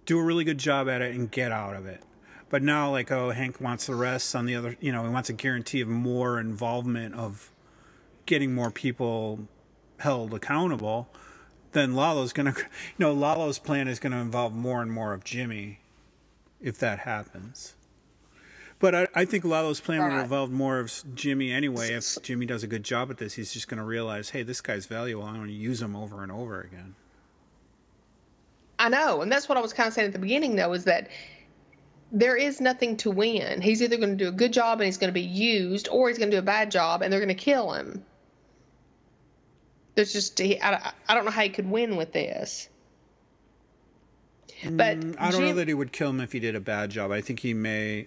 do a really good job at it, and get out of it. But now, like, oh, Hank wants the rest on the other, you know, he wants a guarantee of more involvement of getting more people held accountable. Then Lalo's going to, you know, Lalo's plan is going to involve more and more of Jimmy if that happens. But I, I think Lalo's plan would involve more of Jimmy anyway. If Jimmy does a good job at this, he's just going to realize, hey, this guy's valuable. I'm going to use him over and over again. I know, and that's what I was kind of saying at the beginning, though, is that there is nothing to win. He's either going to do a good job and he's going to be used, or he's going to do a bad job and they're going to kill him. There's just I, I don't know how he could win with this. But mm, I don't Jim, know that he would kill him if he did a bad job. I think he may.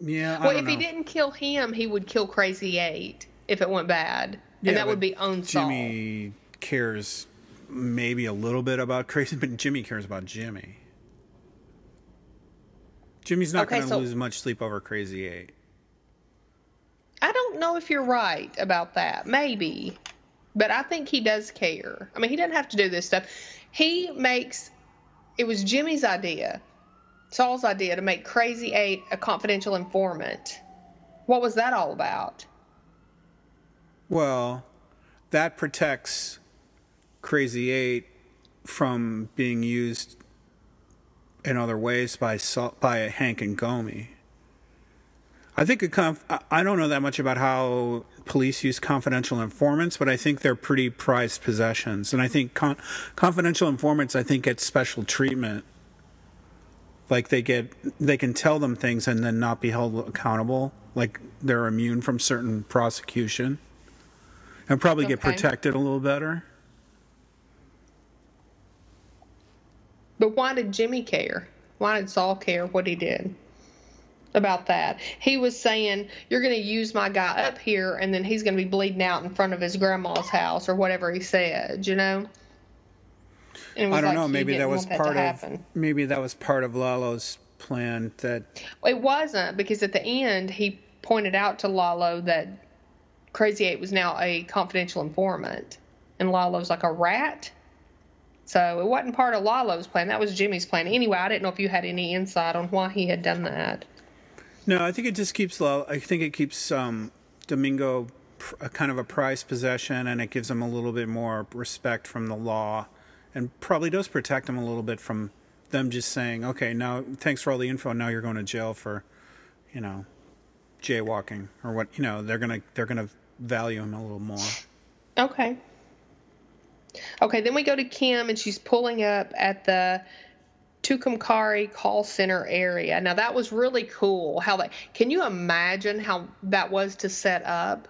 Yeah. I well, if know. he didn't kill him, he would kill Crazy Eight if it went bad, yeah, and that would be own Jimmy cares maybe a little bit about Crazy, but Jimmy cares about Jimmy. Jimmy's not okay, going to so, lose much sleep over Crazy Eight. I don't know if you're right about that. Maybe. But I think he does care. I mean, he doesn't have to do this stuff. He makes it was Jimmy's idea, Saul's idea to make Crazy Eight a confidential informant. What was that all about? Well, that protects Crazy Eight from being used in other ways by by Hank and Gomie. I think conf- I don't know that much about how police use confidential informants, but I think they're pretty prized possessions. And I think con- confidential informants, I think, get special treatment. Like they get, they can tell them things and then not be held accountable. Like they're immune from certain prosecution, and probably okay. get protected a little better. But why did Jimmy care? Why did Saul care what he did? about that. He was saying, You're going to use my guy up here, and then he's going to be bleeding out in front of his grandma's house, or whatever he said, you know? I don't like know. Maybe that was part of maybe that was part of Lalo's plan. That it wasn't because at the end he pointed out to Lalo that Crazy Eight was now a confidential informant, and Lalo's like a rat. So it wasn't part of Lalo's plan. That was Jimmy's plan. Anyway, I didn't know if you had any insight on why he had done that. No, I think it just keeps. Lalo. I think it keeps um, Domingo a kind of a prized possession, and it gives him a little bit more respect from the law, and probably does protect them a little bit from them just saying, "Okay, now thanks for all the info. Now you're going to jail for, you know, jaywalking or what? You know, they're gonna they're gonna value him a little more." Okay. Okay, then we go to Kim, and she's pulling up at the Tucumcari call center area. Now that was really cool. How that? can you imagine how that was to set up?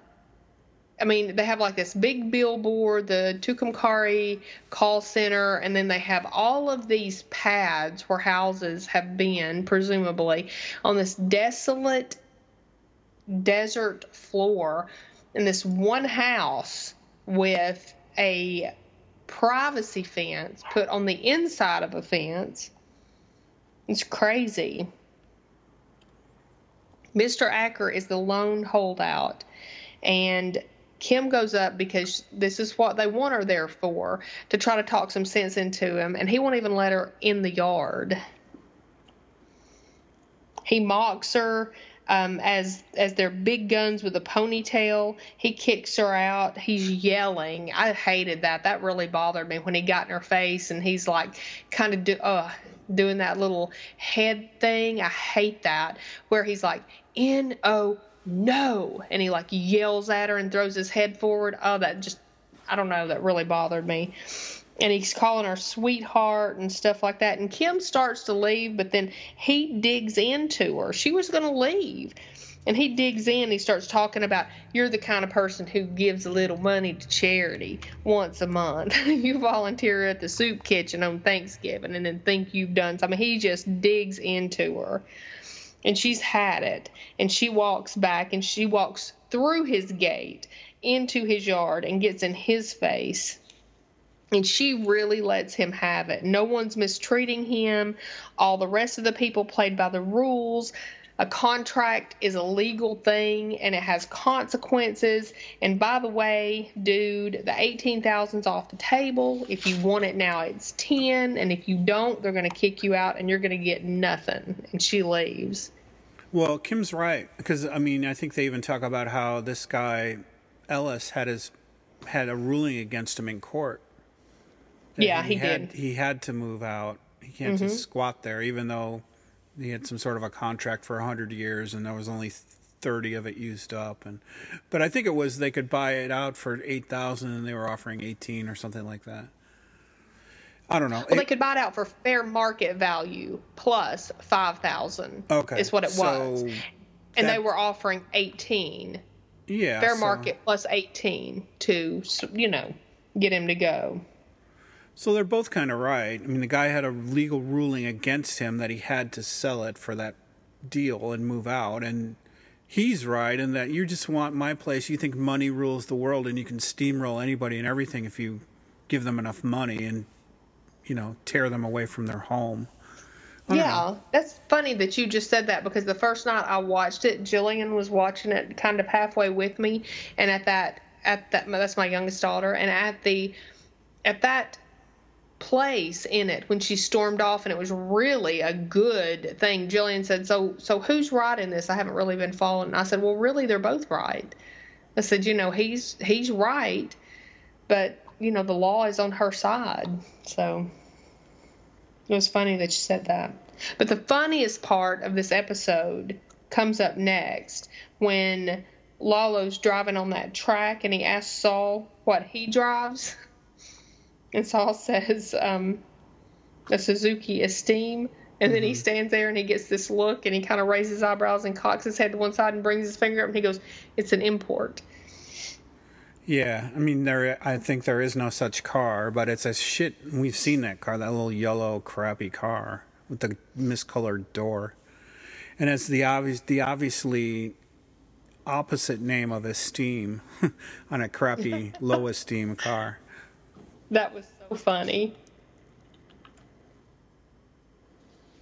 I mean, they have like this big billboard, the Tucumcari call center, and then they have all of these pads where houses have been, presumably, on this desolate desert floor in this one house with a privacy fence put on the inside of a fence it's crazy. Mr. Acker is the lone holdout, and Kim goes up because this is what they want her there for to try to talk some sense into him, and he won't even let her in the yard. He mocks her um, as as they're big guns with a ponytail. He kicks her out. He's yelling. I hated that. That really bothered me when he got in her face and he's like kind of do, uh, doing that little head thing. I hate that where he's like N O no, and he like yells at her and throws his head forward. Oh, that just I don't know. That really bothered me. and he's calling her sweetheart and stuff like that. And Kim starts to leave, but then he digs into her. She was going to leave. And he digs in, he starts talking about you're the kind of person who gives a little money to charity once a month. you volunteer at the soup kitchen on Thanksgiving and then think you've done something. He just digs into her. And she's had it. And she walks back and she walks through his gate into his yard and gets in his face and she really lets him have it. No one's mistreating him. All the rest of the people played by the rules. A contract is a legal thing and it has consequences. And by the way, dude, the 18,000's off the table. If you want it now, it's 10, and if you don't, they're going to kick you out and you're going to get nothing. And she leaves. Well, Kim's right because I mean, I think they even talk about how this guy Ellis had his had a ruling against him in court yeah, he, he had, did. He had to move out. He can't mm-hmm. just squat there, even though he had some sort of a contract for hundred years, and there was only thirty of it used up. And but I think it was they could buy it out for eight thousand, and they were offering eighteen or something like that. I don't know. Well, it, they could buy it out for fair market value plus five thousand. Okay, is what it so was, and that, they were offering eighteen. Yeah, fair so, market plus eighteen to you know get him to go. So they're both kind of right. I mean, the guy had a legal ruling against him that he had to sell it for that deal and move out. And he's right in that you just want my place. You think money rules the world and you can steamroll anybody and everything if you give them enough money and, you know, tear them away from their home. Yeah, know. that's funny that you just said that because the first night I watched it, Jillian was watching it kind of halfway with me, and at that at that that's my youngest daughter, and at the at that place in it when she stormed off and it was really a good thing. Jillian said so so who's right in this? I haven't really been following. And i said well really they're both right. I said you know he's he's right but you know the law is on her side. So it was funny that she said that. But the funniest part of this episode comes up next when lalo's driving on that track and he asks saul what he drives and Saul says, um, a Suzuki Esteem. And mm-hmm. then he mm-hmm. stands there and he gets this look and he kind of raises his eyebrows and cocks his head to one side and brings his finger up and he goes, It's an import. Yeah, I mean, there. I think there is no such car, but it's a shit. We've seen that car, that little yellow crappy car with the miscolored door, and it's the obvious, the obviously opposite name of esteem on a crappy low esteem car. That was so funny.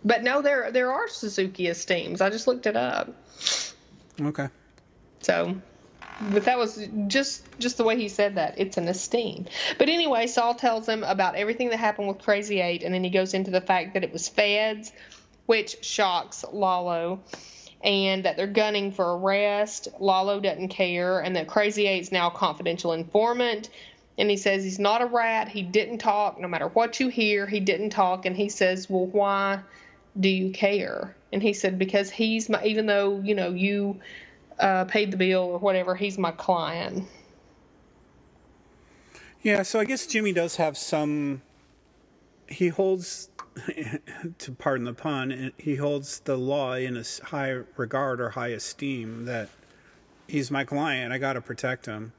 But no, there there are Suzuki Esteems. I just looked it up. Okay. So, but that was just just the way he said that. It's an esteem. But anyway, Saul tells him about everything that happened with Crazy Eight, and then he goes into the fact that it was feds, which shocks Lalo, and that they're gunning for arrest. Lalo doesn't care, and that Crazy Eight's now a confidential informant and he says he's not a rat. He didn't talk. No matter what you hear, he didn't talk. And he says, Well, why do you care? And he said, Because he's my, even though, you know, you uh, paid the bill or whatever, he's my client. Yeah, so I guess Jimmy does have some. He holds, to pardon the pun, he holds the law in a high regard or high esteem that he's my client. I got to protect him.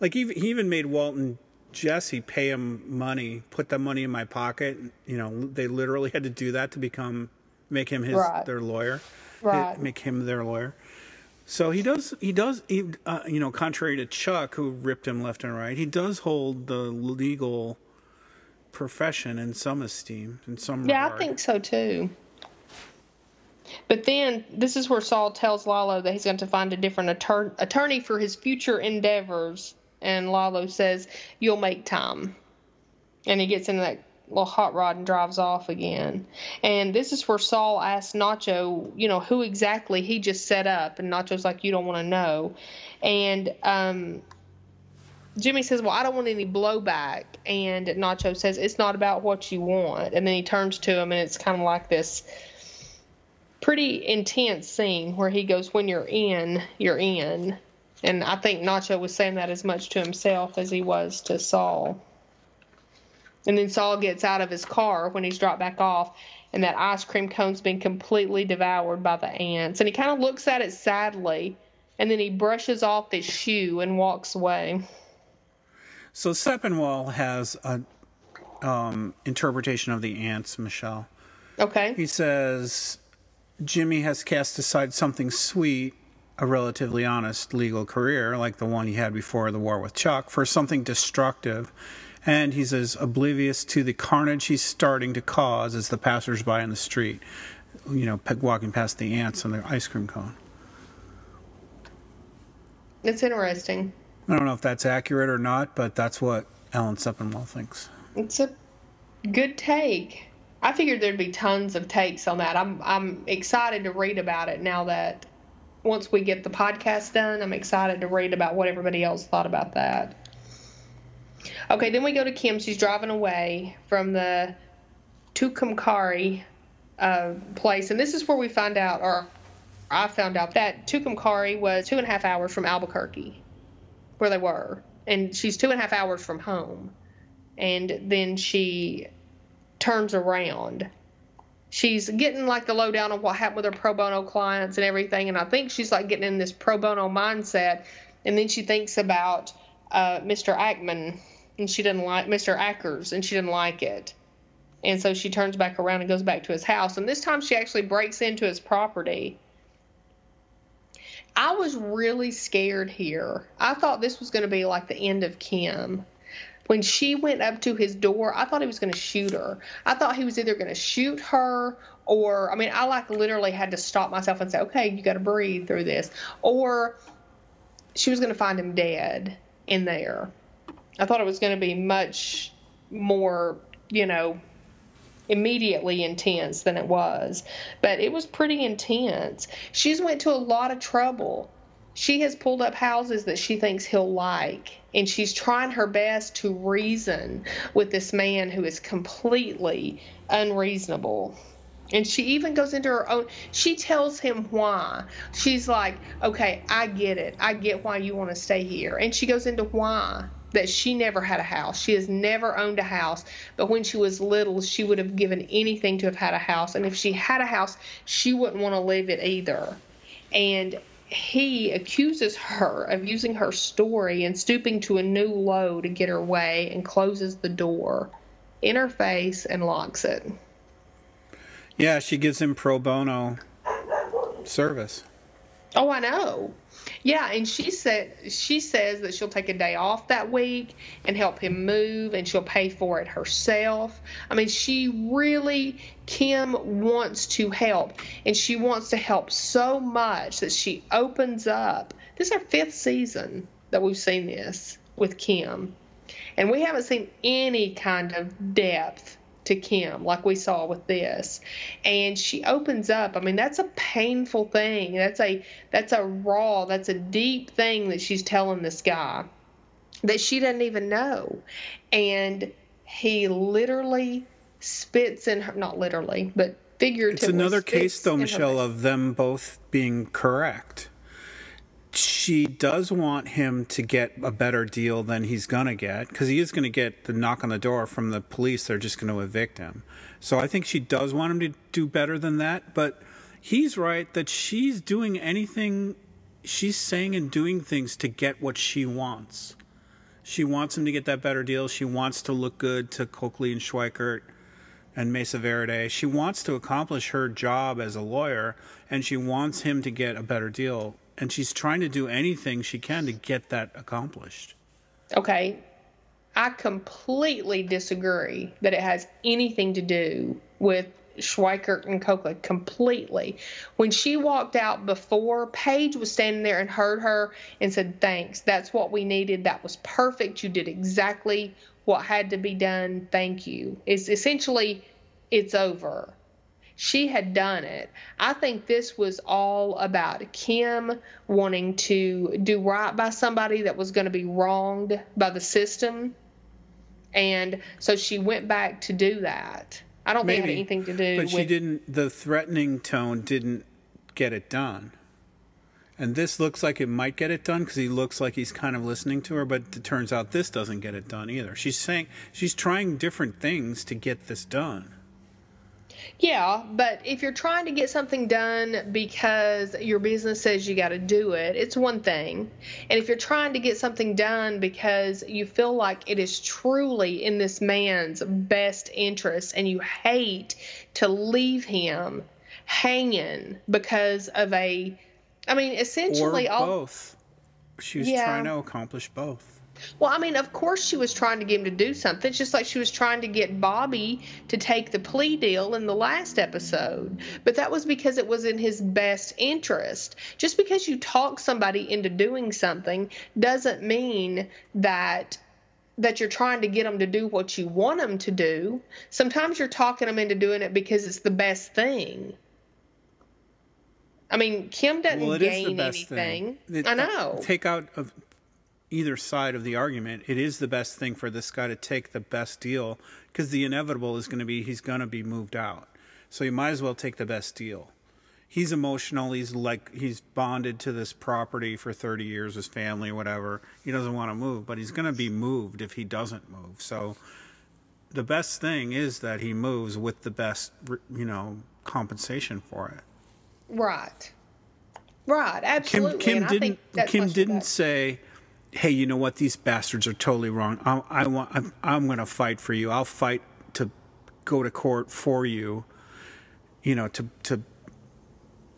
Like he, he even made Walton Jesse pay him money, put that money in my pocket. You know, they literally had to do that to become make him his right. their lawyer, right? Make him their lawyer. So he does. He does. He, uh, you know, contrary to Chuck, who ripped him left and right, he does hold the legal profession in some esteem, in some. Yeah, regard. I think so too. But then this is where Saul tells Lalo that he's going to find a different attor- attorney for his future endeavors and Lalo says, You'll make time. And he gets into that little hot rod and drives off again. And this is where Saul asks Nacho, you know, who exactly he just set up. And Nacho's like, You don't want to know. And um, Jimmy says, Well, I don't want any blowback. And Nacho says, It's not about what you want. And then he turns to him, and it's kind of like this pretty intense scene where he goes, When you're in, you're in. And I think Nacho was saying that as much to himself as he was to Saul. And then Saul gets out of his car when he's dropped back off, and that ice cream cone's been completely devoured by the ants. And he kind of looks at it sadly, and then he brushes off his shoe and walks away. So Sepinwall has a um, interpretation of the ants, Michelle. Okay. He says Jimmy has cast aside something sweet, a relatively honest legal career like the one he had before the war with Chuck, for something destructive. And he's as oblivious to the carnage he's starting to cause as the passersby in the street, you know, walking past the ants on their ice cream cone. It's interesting. I don't know if that's accurate or not, but that's what Alan Sepinwall thinks. It's a good take. I figured there'd be tons of takes on that. I'm I'm excited to read about it now that once we get the podcast done, I'm excited to read about what everybody else thought about that. Okay, then we go to Kim. She's driving away from the Tucumcari uh, place, and this is where we find out, or I found out that Tucumcari was two and a half hours from Albuquerque, where they were, and she's two and a half hours from home, and then she turns around. She's getting like the lowdown on what happened with her pro bono clients and everything, and I think she's like getting in this pro bono mindset, and then she thinks about uh, Mr. Ackman, and she didn't like Mr. Ackers, and she didn't like it, and so she turns back around and goes back to his house, and this time she actually breaks into his property. I was really scared here. I thought this was going to be like the end of Kim when she went up to his door, I thought he was going to shoot her. I thought he was either going to shoot her or, I mean, I like literally had to stop myself and say, okay, you got to breathe through this. Or she was going to find him dead in there. I thought it was going to be much more, you know, immediately intense than it was. But it was pretty intense. She's went to a lot of trouble she has pulled up houses that she thinks he'll like and she's trying her best to reason with this man who is completely unreasonable. And she even goes into her own she tells him why. She's like okay i get it. I get why you want to stay here. And she goes into why that she never had a house. She has never owned a house but when she was little she would have given anything to have had a house. And if she had a house she wouldn't want to leave it either. And he accuses her of using her story and stooping to a new low to get her way and closes the door in her face and locks it. Yeah, she gives him pro bono service. Oh, I know. Yeah, and she said she says that she'll take a day off that week and help him move and she'll pay for it herself. I mean, she really Kim wants to help and she wants to help so much that she opens up. This is our fifth season that we've seen this with Kim. And we haven't seen any kind of depth to Kim, like we saw with this. And she opens up. I mean, that's a painful thing. That's a that's a raw, that's a deep thing that she's telling this guy that she doesn't even know. And he literally spits in her not literally, but figuratively. It's another case though, Michelle, of them both being correct she does want him to get a better deal than he's going to get because he is going to get the knock on the door from the police. They're just going to evict him. So I think she does want him to do better than that. But he's right that she's doing anything, she's saying and doing things to get what she wants. She wants him to get that better deal. She wants to look good to Cokely and Schweikart and Mesa Verde. She wants to accomplish her job as a lawyer and she wants him to get a better deal and she's trying to do anything she can to get that accomplished. Okay. I completely disagree that it has anything to do with Schweikart and Cokely completely. When she walked out before, Paige was standing there and heard her and said, Thanks. That's what we needed. That was perfect. You did exactly what had to be done. Thank you. It's essentially, it's over she had done it. I think this was all about Kim wanting to do right by somebody that was going to be wronged by the system. And so she went back to do that. I don't Maybe, think it had anything to do but with. But she didn't, the threatening tone didn't get it done. And this looks like it might get it done because he looks like he's kind of listening to her, but it turns out this doesn't get it done either. She's saying she's trying different things to get this done. Yeah, but if you're trying to get something done because your business says you got to do it, it's one thing. And if you're trying to get something done because you feel like it is truly in this man's best interest and you hate to leave him hanging because of a I mean, essentially or all both. She was Yeah. trying to accomplish both. Well, I mean, of course she was trying to get him to do something. It's just like she was trying to get Bobby to take the plea deal in the last episode. But that was because it was in his best interest. Just because you talk somebody into doing something doesn't mean that that you're trying to get them to do what you want them to do. Sometimes you're talking them into doing it because it's the best thing. I mean, Kim doesn't Well, it is the gain anything. thing. It- I know. Take out of either side of the argument. It is the best thing for this guy to take the best deal because the inevitable is going to be he's going to be moved out. So you might as well take the best deal. He's emotional. He's like he's bonded to this property for 30 years, his family, whatever. He doesn't want to move, but he's going to be moved if he doesn't move. So the best thing is that he moves with the best, you know, compensation for it. Right. Right. Kim, Absolutely. Kim I didn't. Kim didn't say, "Hey, you know what? These bastards are totally wrong. I, I want. I'm, I'm going to fight for you. I'll fight to go to court for you. You know, to to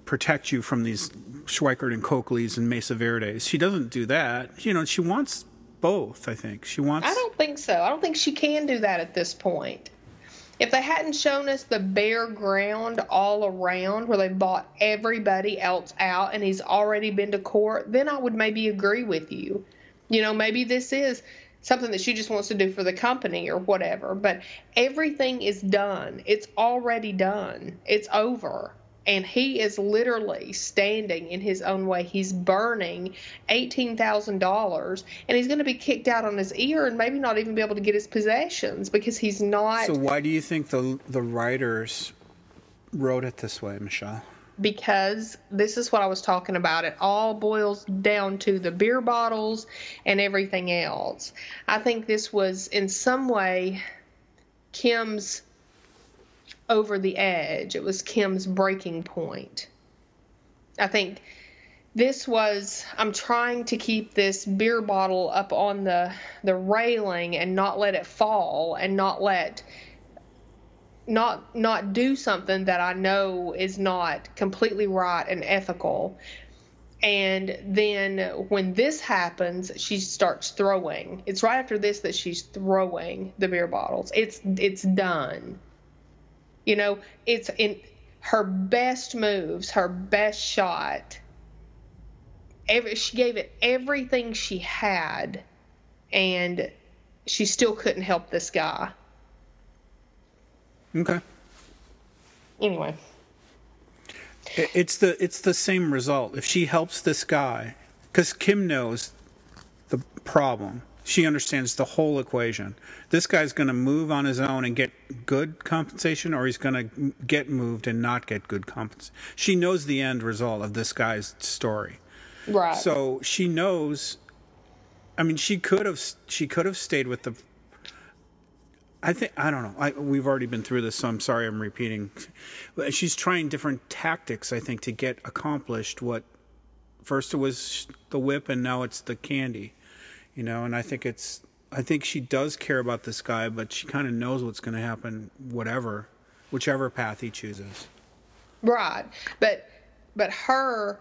protect you from these Schweikart and Cokely's and Mesa Verdes. She doesn't do that. You know, she wants both. I think she wants. I don't think so. I don't think she can do that at this point. If they hadn't shown us the bare ground all around where they bought everybody else out and he's already been to court, then I would maybe agree with you. You know, maybe this is something that she just wants to do for the company or whatever. But everything is done. It's already done. It's over. And he is literally standing in his own way. He's burning $18,000 and he's going to be kicked out on his ear and maybe not even be able to get his possessions because he's not So why do you think the the writers wrote it this way, Michelle? Because this is what I was talking about. It all boils down to the beer bottles and everything else. I think this was in some way Kim's over the edge. It was Kim's breaking point. I think this was I'm trying to keep this beer bottle up on the the railing and not let it fall and not let not not do something that I know is not completely right and ethical. And then when this happens, she starts throwing. It's right after this that she's throwing the beer bottles. It's it's done. You know, it's in her best moves, her best shot. Every, she gave it everything she had, and she still couldn't help this guy. Okay. Anyway. It's the it's the same result. If she helps this guy, because Kim knows the problem, she understands the whole equation. This guy's going to move on his own and get good compensation, or he's going to get moved and not get good compensation. She knows the end result of this guy's story. Right. So she knows. I mean, she could have she could have stayed with the. I think I don't know. I, we've already been through this, so I'm sorry I'm repeating. She's trying different tactics, I think, to get accomplished what. First it was the whip, and now it's the candy, you know. And I think it's. I think she does care about this guy, but she kind of knows what's going to happen, whatever, whichever path he chooses. Right. But but her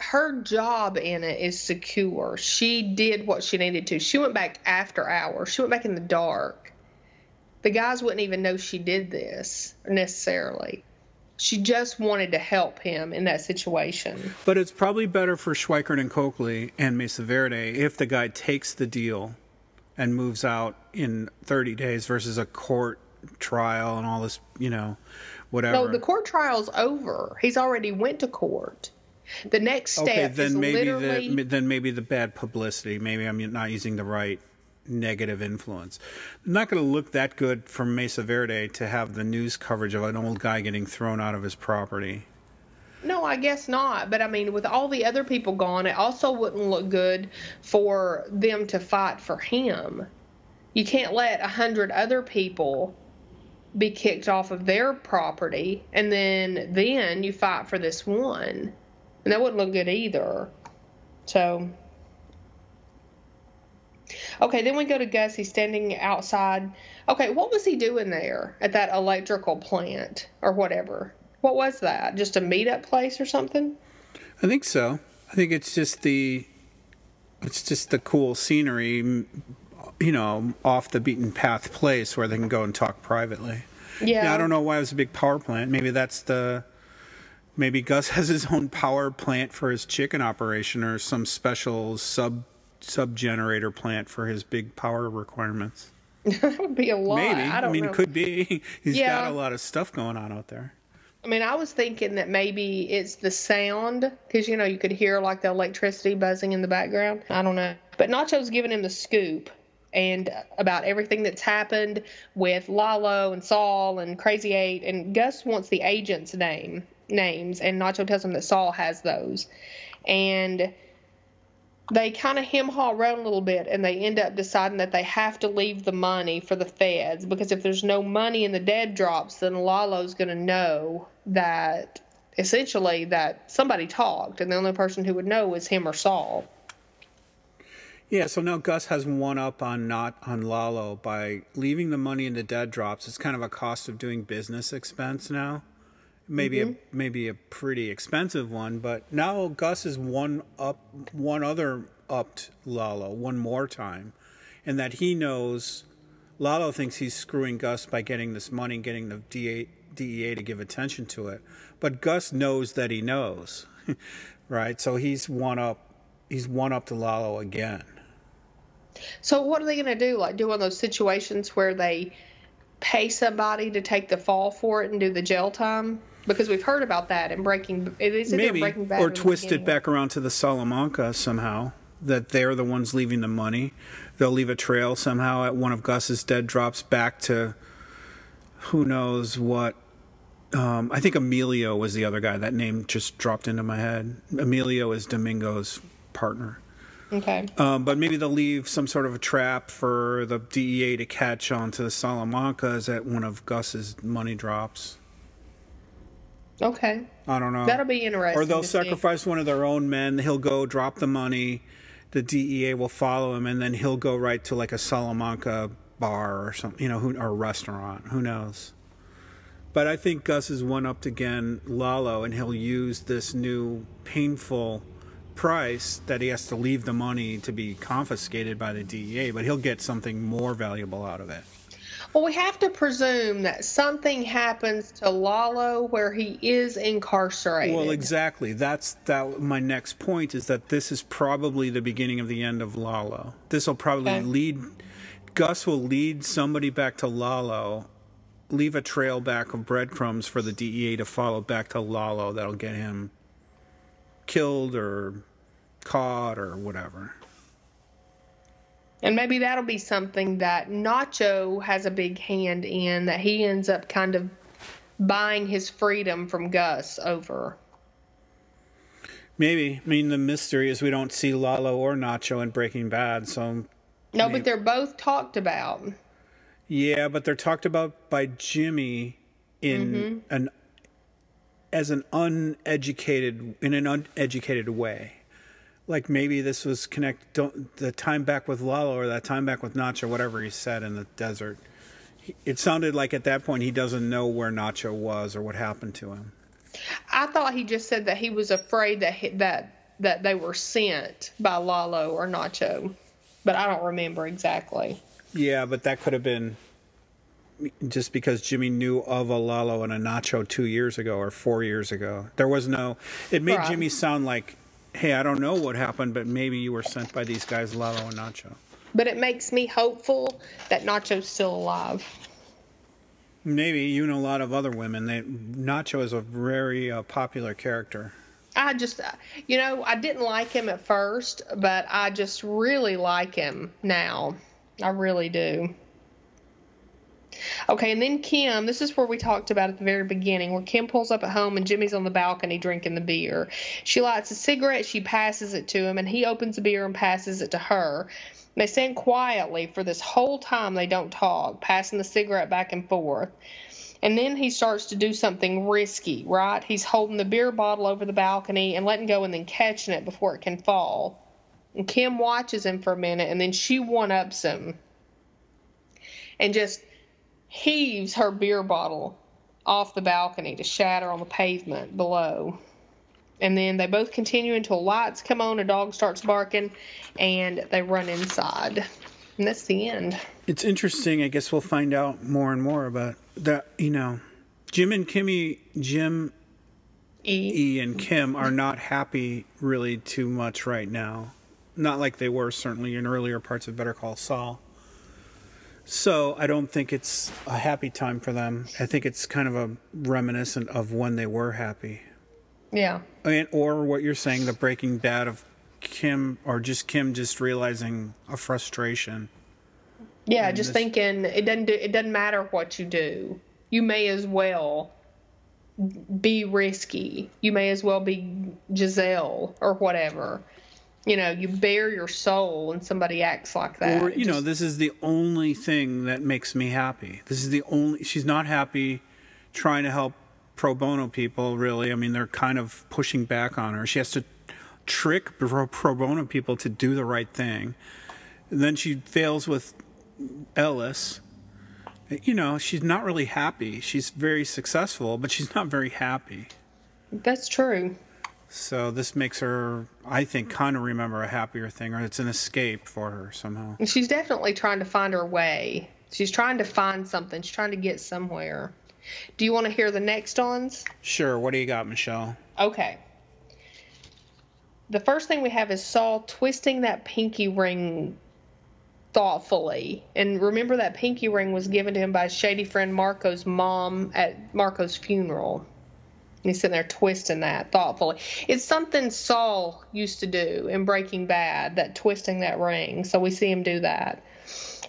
her job in it is secure. She did what she needed to. She went back after hours. She went back in the dark. The guys wouldn't even know she did this necessarily. She just wanted to help him in that situation. But it's probably better for Schweikart and Cokely and Mesa Verde if the guy takes the deal and moves out in 30 days versus a court trial and all this, you know, whatever. No, the court trial's over. He's already went to court. The next step okay, is then maybe literally the then maybe the bad publicity. Maybe I'm not using the right negative influence. Not going to look that good for Mesa Verde to have the news coverage of an old guy getting thrown out of his property. No, I guess not. But I mean, with all the other people gone, it also wouldn't look good for them to fight for him. You can't let a hundred other people be kicked off of their property and then then you fight for this one. And that wouldn't look good either. So Okay, then we go to Gus. He's standing outside. Okay, what was he doing there at that electrical plant or whatever? What was that? Just a meetup place or something? I think so. I think it's just the it's just the cool scenery, you know, off the beaten path place where they can go and talk privately. Yeah. yeah I don't know why it was a big power plant. Maybe that's the maybe Gus has his own power plant for his chicken operation or some special sub sub generator plant for his big power requirements. that would be a lot. Maybe. I, I mean, know. it could be. He's Yeah. got a lot of stuff going on out there. I mean, I was thinking that maybe it's the sound because you know you could hear like the electricity buzzing in the background. I don't know, but Nacho's giving him the scoop and about everything that's happened with Lalo and Saul and Crazy Eight, and Gus wants the agent's name names, and Nacho tells him that Saul has those, and they kind of hem haw around a little bit and they end up deciding that they have to leave the money for the feds because if there's no money in the dead drops then lalo's going to know that essentially that somebody talked and the only person who would know is him or saul Yeah, so now Gus has one up on not on Lalo by leaving the money in the dead drops. It's kind of a cost of doing business expense now. Maybe a mm-hmm. maybe a pretty expensive one, but now Gus is one up one other upped Lalo one more time. And that he knows Lalo thinks he's screwing Gus by getting this money and getting the DA, DEA to give attention to it. But Gus knows that he knows. right? So he's one up he's one up to Lalo again. so what are they going to do like do one of those situations where they pay somebody to take the fall for it and do the jail time because we've heard about that and breaking it is either maybe breaking Bad or twist it back around to the Salamanca somehow that they're the ones leaving the money. They'll leave a trail somehow at one of Gus's dead drops back to who knows what. Um, I think Emilio was the other guy. That name just dropped into my head. Emilio is Domingo's partner. Okay. Um, but maybe they'll leave some sort of a trap for the DEA to catch onto the Salamancas at one of Gus's money drops okay I don't know that'll be interesting or they'll to see. sacrifice one of their own men. He'll go drop the money. The DEA will follow him, and then he'll go right to like a Salamanca bar or something, you know, who, or a restaurant. Who knows? But I think Gus is one upped again Lalo, and he'll use this new painful price that he has to leave the money to be confiscated by the DEA, but he'll get something more valuable out of it. Well, we have to presume that something happens to Lalo where he is incarcerated. Well, exactly. That's that. My next point is that this is probably the beginning of the end of Lalo. This will probably Okay. lead. Gus will lead somebody back to Lalo, leave a trail back of breadcrumbs for the DEA to follow back to Lalo. That'll get him killed or caught or whatever. And maybe that'll be something that Nacho has a big hand in that he ends up kind of buying his freedom from Gus over. Maybe. I mean, the mystery is we don't see Lalo or Nacho in Breaking Bad, so No, Maybe. but they're both talked about. Yeah, but they're talked about by Jimmy in Mm-hmm. an as an uneducated in an uneducated way. Like maybe this was connect don't, the time back with Lalo or that time back with Nacho, whatever he said in the desert. It sounded like at that point he doesn't know where Nacho was or what happened to him. I thought he just said that he was afraid that he, that that they were sent by Lalo or Nacho, but I don't remember exactly. Yeah, but that could have been just because Jimmy knew of a Lalo and a Nacho two years ago or four years ago. There was no. It made Right. Jimmy sound like, "Hey, I don't know what happened, but maybe you were sent by these guys, Lalo and Nacho." But it makes me hopeful that Nacho's still alive. Maybe you know a lot of other women. They, Nacho is a very uh, popular character. I just, you know, I didn't like him at first, but I just really like him now. I really do. Okay, and then Kim, this is where we talked about at the very beginning, where Kim pulls up at home and Jimmy's on the balcony drinking the beer. She lights a cigarette, she passes it to him, and he opens the beer and passes it to her. They stand quietly for this whole time they don't talk, passing the cigarette back and forth. And then he starts to do something risky, right? He's holding the beer bottle over the balcony and letting go and then catching it before it can fall. And Kim watches him for a minute and then she one ups him and just heaves her beer bottle off the balcony to shatter on the pavement below. And then they both continue until lights come on, a dog starts barking, and they run inside. And that's the end. It's interesting. I guess we'll find out more and more about that. You know, Jim and Kimmy, Jim, E. E, and Kim are not happy really too much right now. Not like they were certainly in earlier parts of Better Call Saul. So I don't think it's a happy time for them. I think it's kind of a reminiscent of when they were happy. Yeah. And, or what you're saying, the Breaking Bad of Kim, or just Kim just realizing a frustration. Yeah, just this- thinking it doesn't do, it doesn't matter what you do. You may as well be risky. You may as well be Giselle or whatever. You know, you bare your soul and somebody acts like that. Or you know, this is the only thing that makes me happy. This is the only. She's not happy trying to help pro bono people. Really, I mean, they're kind of pushing back on her. She has to trick pro, pro bono people to do the right thing. And then she fails with Ellis. You know, she's not really happy. She's very successful, but she's not very happy. that's true. So this makes her, I think, kind of remember a happier thing, or it's an escape for her somehow. And she's definitely trying to find her way. She's trying to find something. She's trying to get somewhere. Do you want to hear the next ones? Sure. What do you got, Michelle? Okay. The first thing we have is Saul twisting that pinky ring thoughtfully. And remember that pinky ring was given to him by his shady friend Marco's mom at Marco's funeral. He's sitting there twisting that thoughtfully. It's something Saul used to do in Breaking Bad, that twisting that ring. So we see him do that.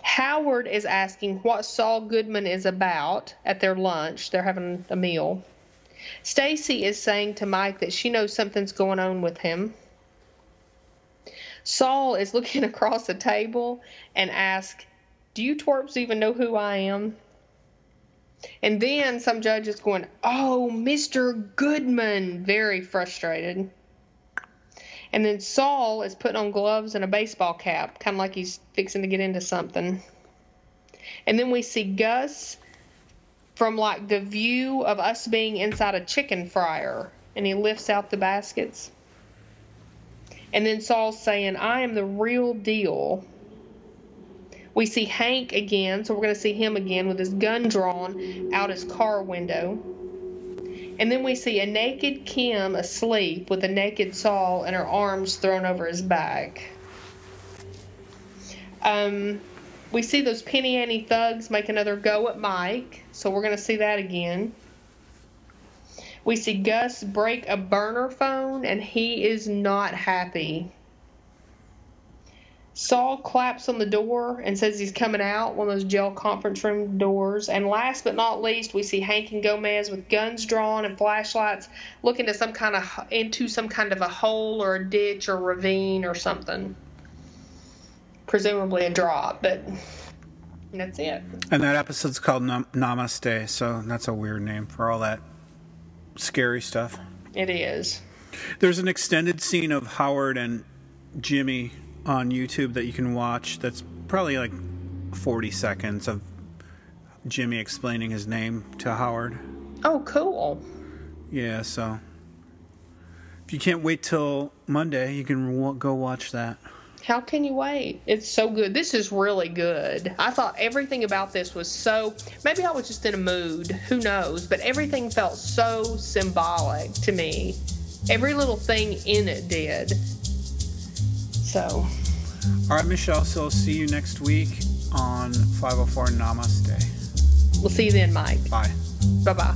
Howard is asking what Saul Goodman is about at their lunch. They're having a meal. Stacy is saying to Mike that she knows something's going on with him. Saul is looking across the table and asks, Do you twerps even know who I am? And then some judge is going, Oh, Mr. Goodman, very frustrated. And then Saul is putting on gloves and a baseball cap, kind of like he's fixing to get into something. And then we see Gus from like the view of us being inside a chicken fryer, and he lifts out the baskets. And then Saul's saying, I am the real deal. We see Hank again, so we're going to see him again with his gun drawn out his car window. And then we see a naked Kim asleep with a naked Saul and her arms thrown over his back. Um, we see those penny ante thugs make another go at Mike, so we're going to see that again. We see Gus break a burner phone, and he is not happy. Saul claps on the door and says he's coming out, one of those jail conference room doors. And last but not least, we see Hank and Gomez with guns drawn and flashlights looking to some kind of into some kind of a hole or a ditch or ravine or something. Presumably a drop, but that's it. And that episode's called Nam- Namaste, so that's a weird name for all that scary stuff. It is. There's an extended scene of Howard and Jimmy on YouTube that you can watch. That's probably like 40 seconds of Jimmy explaining his name to Howard. Oh, cool. Yeah, so if you can't wait till Monday, you can w- go watch that. How can you wait? It's so good. This is really good. I thought everything about this was so. Maybe I was just in a mood. Who knows? But everything felt so symbolic to me. Every little thing in it did. So, All right, Michelle, so I'll see you next week on 504 Namaste. we'll see you then, Mike. Bye. Bye bye.